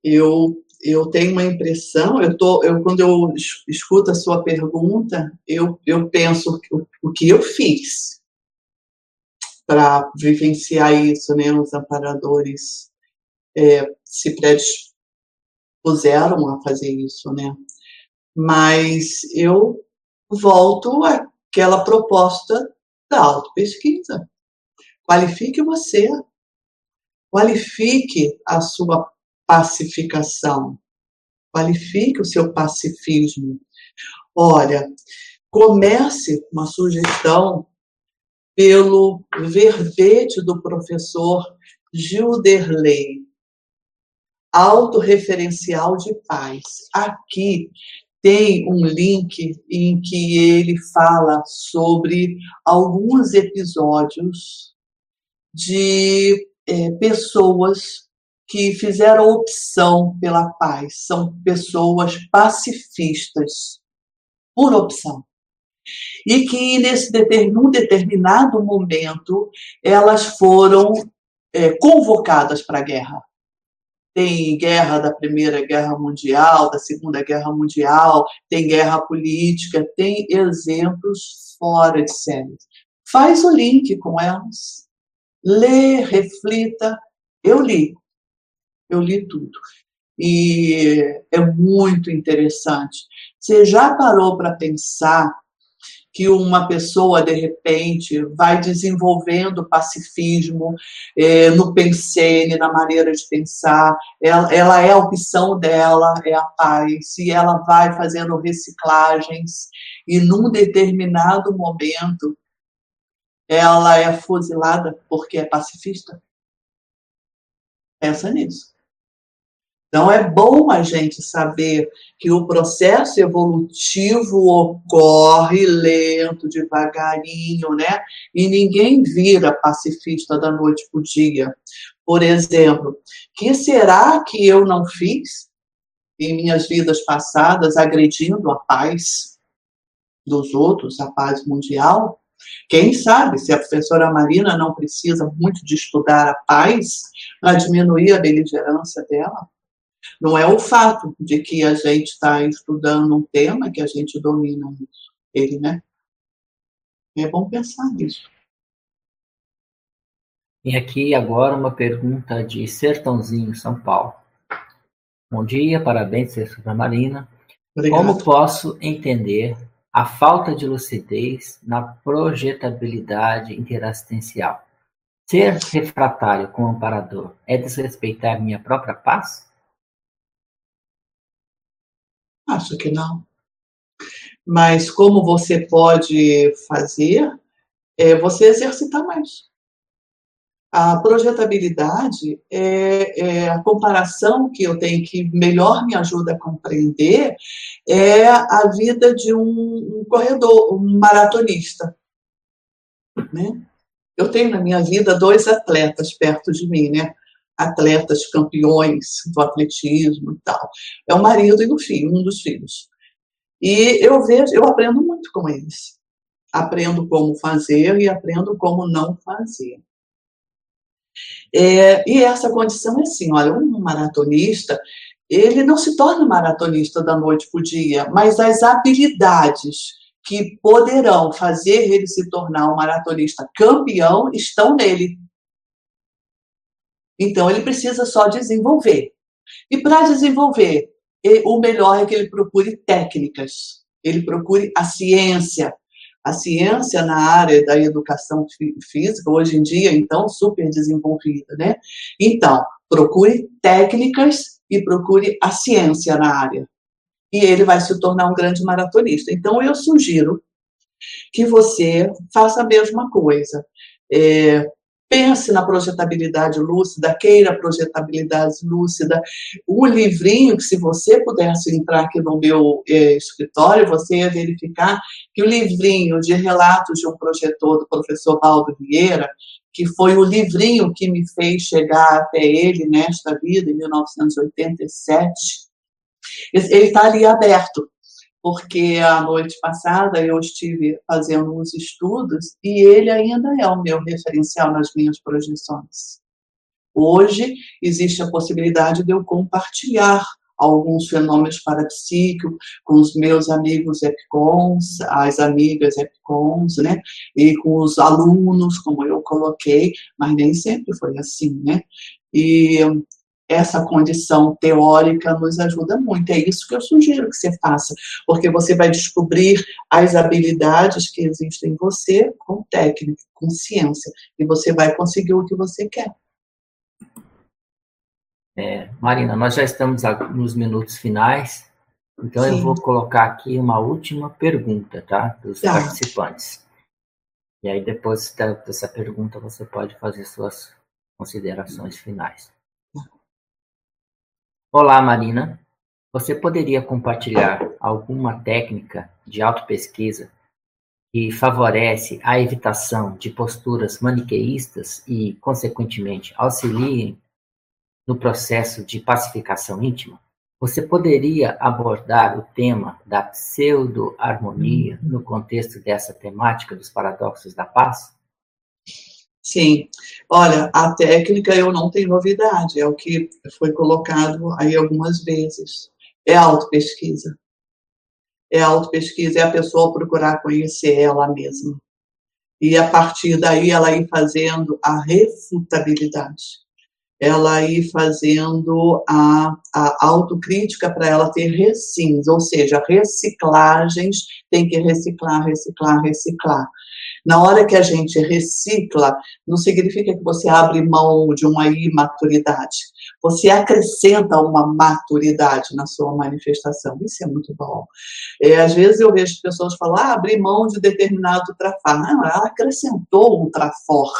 Eu eu tenho uma impressão, eu tô, eu, quando eu escuto a sua pergunta, eu, eu penso o, o que eu fiz para vivenciar isso, né? Os amparadores é, se predispuseram a fazer isso, né? Mas eu volto àquela proposta da autopesquisa. Qualifique você, qualifique a sua pacificação. Qualifique o seu pacifismo. Olha, comece uma sugestão pelo verbete do professor Gilderley, autorreferencial de paz. Aqui tem um link em que ele fala sobre alguns episódios de é, pessoas que fizeram opção pela paz, são pessoas pacifistas, por opção. E que nesse num determinado momento elas foram é, convocadas para a guerra. Tem guerra da Primeira Guerra Mundial, da Segunda Guerra Mundial, tem guerra política, tem exemplos fora de série. Faz o link com elas. Lê, reflita. Eu li, eu li tudo. E é muito interessante. Você já parou para pensar que uma pessoa, de repente, vai desenvolvendo pacifismo é, no pensene, na maneira de pensar, ela, ela, é a opção dela, é a paz, e ela vai fazendo reciclagens, e num determinado momento, ela é fuzilada porque é pacifista? Pensa nisso. Então, é bom a gente saber que o processo evolutivo ocorre lento, devagarinho, né? E ninguém vira pacifista da noite para o dia. Por exemplo, que será que eu não fiz em minhas vidas passadas agredindo a paz dos outros, a paz mundial? Quem sabe se a professora Marina não precisa muito de estudar a paz para diminuir a beligerância dela? Não é o fato de que a gente está estudando um tema que a gente domina isso, ele, né? É bom pensar nisso. E aqui agora uma pergunta de Sertãozinho, São Paulo. Bom dia, parabéns, professora Marina. Obrigado. Como posso entender a falta de lucidez na projetabilidade interassistencial? Ser refratário com o amparador é desrespeitar minha própria paz? Acho que não. Mas como você pode fazer é você exercitar mais. A projetabilidade é, é, a comparação que eu tenho que melhor me ajuda a compreender é a vida de um, um corredor, um maratonista. Né? Eu tenho na minha vida dois atletas perto de mim, né? Atletas campeões do atletismo e tal. É o marido e o filho, um dos filhos. E eu vejo, eu aprendo muito com eles. Aprendo como fazer e aprendo como não fazer. É, e essa condição é assim, olha, um maratonista, ele não se torna maratonista da noite para o dia, mas as habilidades que poderão fazer ele se tornar um maratonista campeão estão nele. Então, ele precisa só desenvolver. E para desenvolver, o melhor é que ele procure técnicas, ele procure a ciência. A ciência na área da educação física, hoje em dia, então, super desenvolvida, né? Então, procure técnicas e procure a ciência na área. E ele vai se tornar um grande maratonista. Então, eu sugiro que você faça a mesma coisa. É, pense na projetabilidade lúcida, queira projetabilidade lúcida. O livrinho, que se você pudesse entrar aqui no meu é, escritório, você ia verificar que o livrinho de relatos de um projetor do professor Baldo Vieira, que foi o livrinho que me fez chegar até ele nesta vida, em 1987, ele está ali aberto porque a noite passada eu estive fazendo uns estudos e ele ainda é o meu referencial nas minhas projeções. Hoje existe a possibilidade de eu compartilhar alguns fenômenos parapsíquicos com os meus amigos epicons, as amigas epicons, né? E com os alunos, como eu coloquei, mas nem sempre foi assim, né? E essa condição teórica nos ajuda muito. É isso que eu sugiro que você faça, porque você vai descobrir as habilidades que existem em você com técnica, com ciência, e você vai conseguir o que você quer. É, Marina, nós já estamos nos minutos finais, então Sim. eu vou colocar aqui uma última pergunta, tá? Dos tá. participantes. E aí, depois dessa pergunta, você pode fazer suas considerações finais. Olá, Marina. Você poderia compartilhar alguma técnica de autopesquisa que favorece a evitação de posturas maniqueístas e, consequentemente, auxiliem no processo de pacificação íntima? Você poderia abordar o tema da pseudo-harmonia no contexto dessa temática dos paradoxos da paz? Sim, olha, a técnica eu não tenho novidade, é o que foi colocado aí algumas vezes. É autopesquisa. É autopesquisa, é a pessoa procurar conhecer ela mesma. E a partir daí ela ir fazendo a refutabilidade. Ela ir fazendo a, a autocrítica para ela ter recins, ou seja, reciclagens, tem que reciclar, reciclar, reciclar. Na hora que a gente recicla, não significa que você abre mão de uma imaturidade. Você acrescenta uma maturidade na sua manifestação. Isso é muito bom. É, às vezes eu vejo pessoas falar, ah, abrir mão de determinado trafar. Não, ela acrescentou um trafor,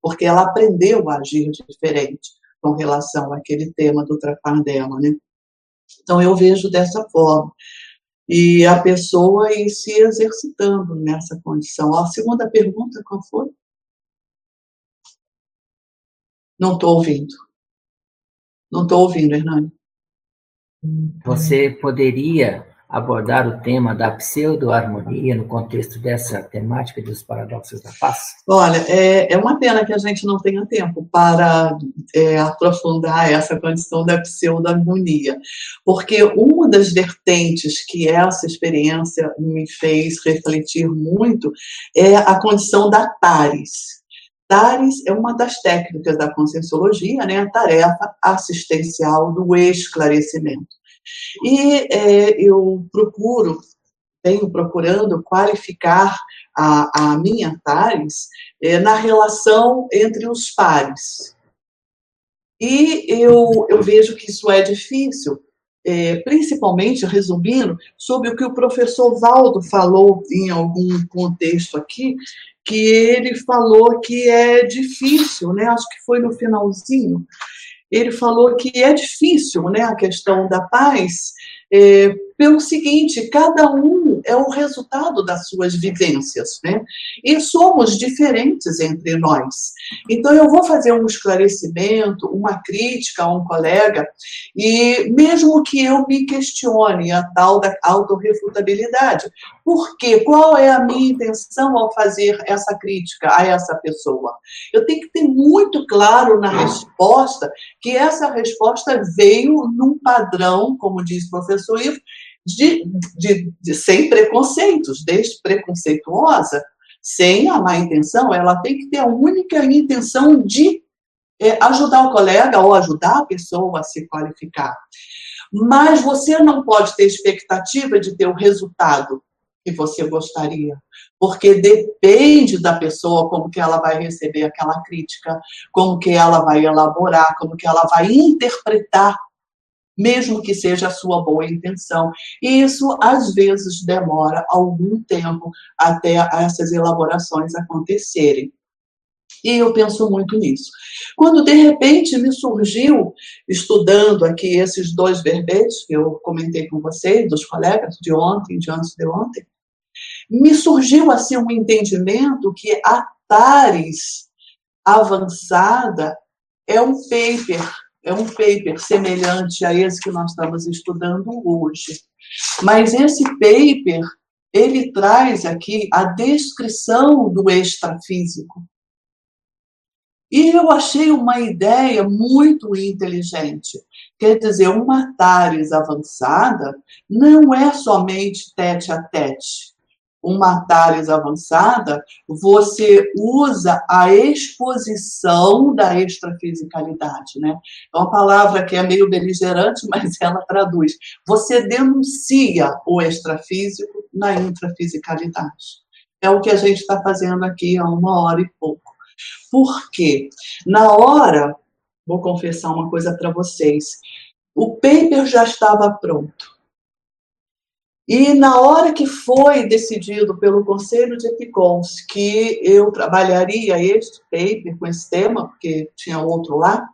porque ela aprendeu a agir diferente com relação àquele tema do trafar dela, né? Então eu vejo dessa forma e a pessoa ir se exercitando nessa condição. A segunda pergunta, qual foi? Não estou ouvindo. Não estou ouvindo, Hernani. Você poderia abordar o tema da pseudo-harmonia no contexto dessa temática dos paradoxos da paz? Olha, é, é uma pena que a gente não tenha tempo para é, aprofundar essa condição da pseudo-harmonia, porque uma das vertentes que essa experiência me fez refletir muito é a condição da Tares. Tares é uma das técnicas da conscienciologia, né, a tarefa assistencial do esclarecimento. E é, eu procuro, venho procurando qualificar a, a minha Thales é, na relação entre os pares. E eu, eu vejo que isso é difícil, é, principalmente, resumindo, sobre o que o professor Valdo falou em algum contexto aqui, que ele falou que é difícil, né? acho que foi no finalzinho, ele falou que é difícil né, a questão da paz, é, pelo seguinte, cada um é o resultado das suas vivências, né? E somos diferentes entre nós. Então eu vou fazer um esclarecimento, uma crítica a um colega, e mesmo que eu me questione a tal da autorrefutabilidade, por quê? Qual é a minha intenção ao fazer essa crítica a essa pessoa? Eu tenho que ter muito claro na resposta que essa resposta veio num padrão, como diz o professor Ivo, de, de, de, sem preconceitos, desde preconceituosa, sem a má intenção, ela tem que ter a única intenção de é, ajudar o colega ou ajudar a pessoa a se qualificar. Mas você não pode ter expectativa de ter o resultado que você gostaria, porque depende da pessoa como que ela vai receber aquela crítica, como que ela vai elaborar, como que ela vai interpretar mesmo que seja a sua boa intenção. E isso, às vezes, demora algum tempo até essas elaborações acontecerem. E eu penso muito nisso. Quando, de repente, me surgiu, estudando aqui esses dois verbetes que eu comentei com vocês, dos colegas de ontem, de antes de ontem, me surgiu assim um entendimento que a TARES avançada é um paper é um paper semelhante a esse que nós estamos estudando hoje. Mas esse paper, ele traz aqui a descrição do extrafísico. E eu achei uma ideia muito inteligente. Quer dizer, uma TARES avançada não é somente tete a tete. Uma TARES avançada, você usa a exposição da extrafisicalidade, né? É uma palavra que é meio beligerante, *laughs* mas ela traduz. Você denuncia o extrafísico na intrafisicalidade. É o que a gente está fazendo aqui há uma hora e pouco. Por quê? Na hora, vou confessar uma coisa para vocês, o paper já estava pronto. E na hora que foi decidido pelo Conselho de Epicons que eu trabalharia este paper com esse tema, porque tinha outro lá,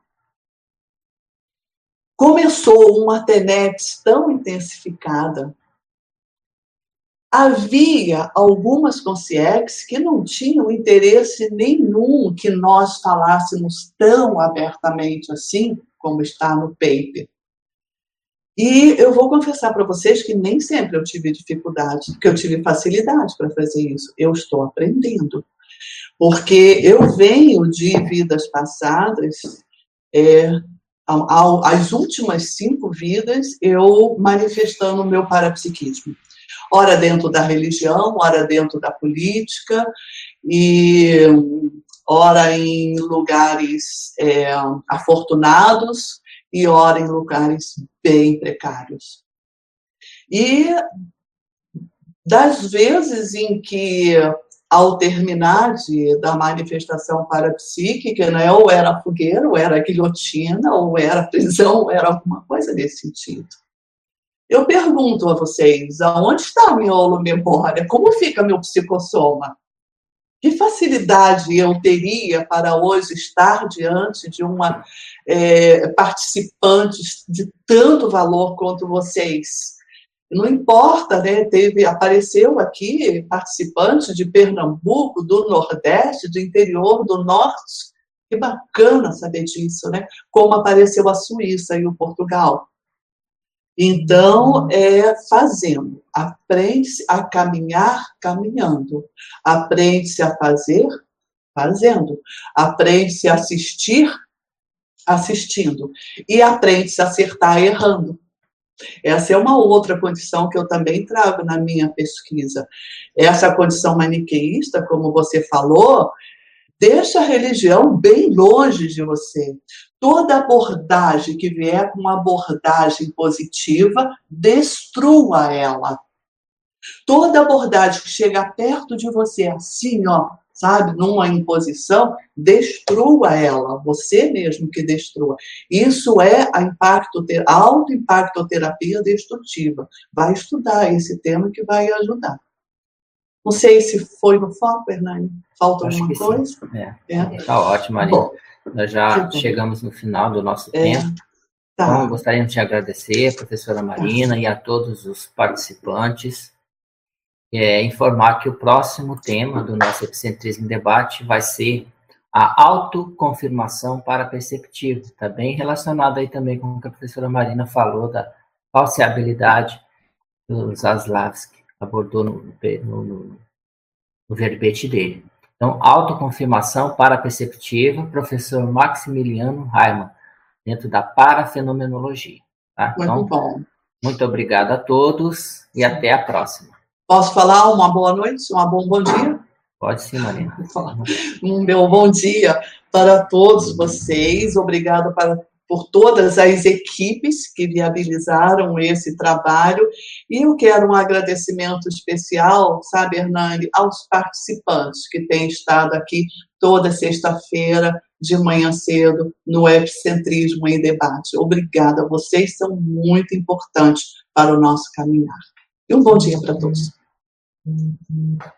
começou uma TENEX tão intensificada havia algumas consciex que não tinham interesse nenhum que nós falássemos tão abertamente assim, como está no paper. E eu vou confessar para vocês que nem sempre eu tive dificuldade, que eu tive facilidade para fazer isso. Eu estou aprendendo. Porque eu venho de vidas passadas, é, as últimas cinco vidas, eu manifestando o meu parapsiquismo ora dentro da religião, ora dentro da política, e ora em lugares é, afortunados e ora em lugares bem precários. E das vezes em que, ao terminar de, da manifestação parapsíquica, né, ou era fogueira, ou era guilhotina, ou era prisão, ou era alguma coisa desse sentido. Eu pergunto a vocês, aonde está a minha holomemória? Como fica meu psicossoma? Que facilidade eu teria para hoje estar diante de uma é, participante de tanto valor quanto vocês? Não importa, né? Teve, apareceu aqui participante de Pernambuco, do Nordeste, do interior do Norte. Que bacana saber disso, né? Como apareceu a Suíça e o Portugal. Então, é fazendo. Aprende-se a caminhar caminhando. Aprende-se a fazer fazendo. Aprende-se a assistir assistindo. E aprende-se a acertar errando. Essa é uma outra condição que eu também trago na minha pesquisa. Essa condição maniqueísta, como você falou, deixa a religião bem longe de você. Toda abordagem que vier com uma abordagem positiva, destrua ela. Toda abordagem que chega perto de você assim, ó, sabe, numa imposição, destrua ela, você mesmo que destrua. Isso é a impacto, autoimpactoterapia destrutiva. Vai estudar esse tema que vai ajudar. Não sei se foi no foco, Hernani. Falta Acho alguma coisa? É. é. Tá ótimo, Maria. Nós já chegamos no final do nosso é. tempo. Tá. Então, gostaríamos de agradecer professora Marina e a todos os participantes. É, informar que o próximo tema do nosso Epicentrismo Debate vai ser a autoconfirmação para perceptivo. Está bem relacionado aí também com o que a professora Marina falou da falseabilidade dos Zaslavski abordou no, no, no, no verbete dele. Então, autoconfirmação paraperceptiva, professor Maximiliano Raimann, dentro da parafenomenologia. Tá? Muito então, bom. Muito obrigado a todos e até a próxima. Posso falar uma boa noite, um bom, bom dia? Pode sim, Marina. Um meu bom dia para todos vocês. Obrigado para por todas as equipes que viabilizaram esse trabalho. E eu quero um agradecimento especial, sabe, Hernani, aos participantes que têm estado aqui toda sexta-feira, de manhã cedo, no Epicentrismo em Debate. Obrigada, vocês são muito importantes para o nosso caminhar. E um bom dia para todos. Coisa que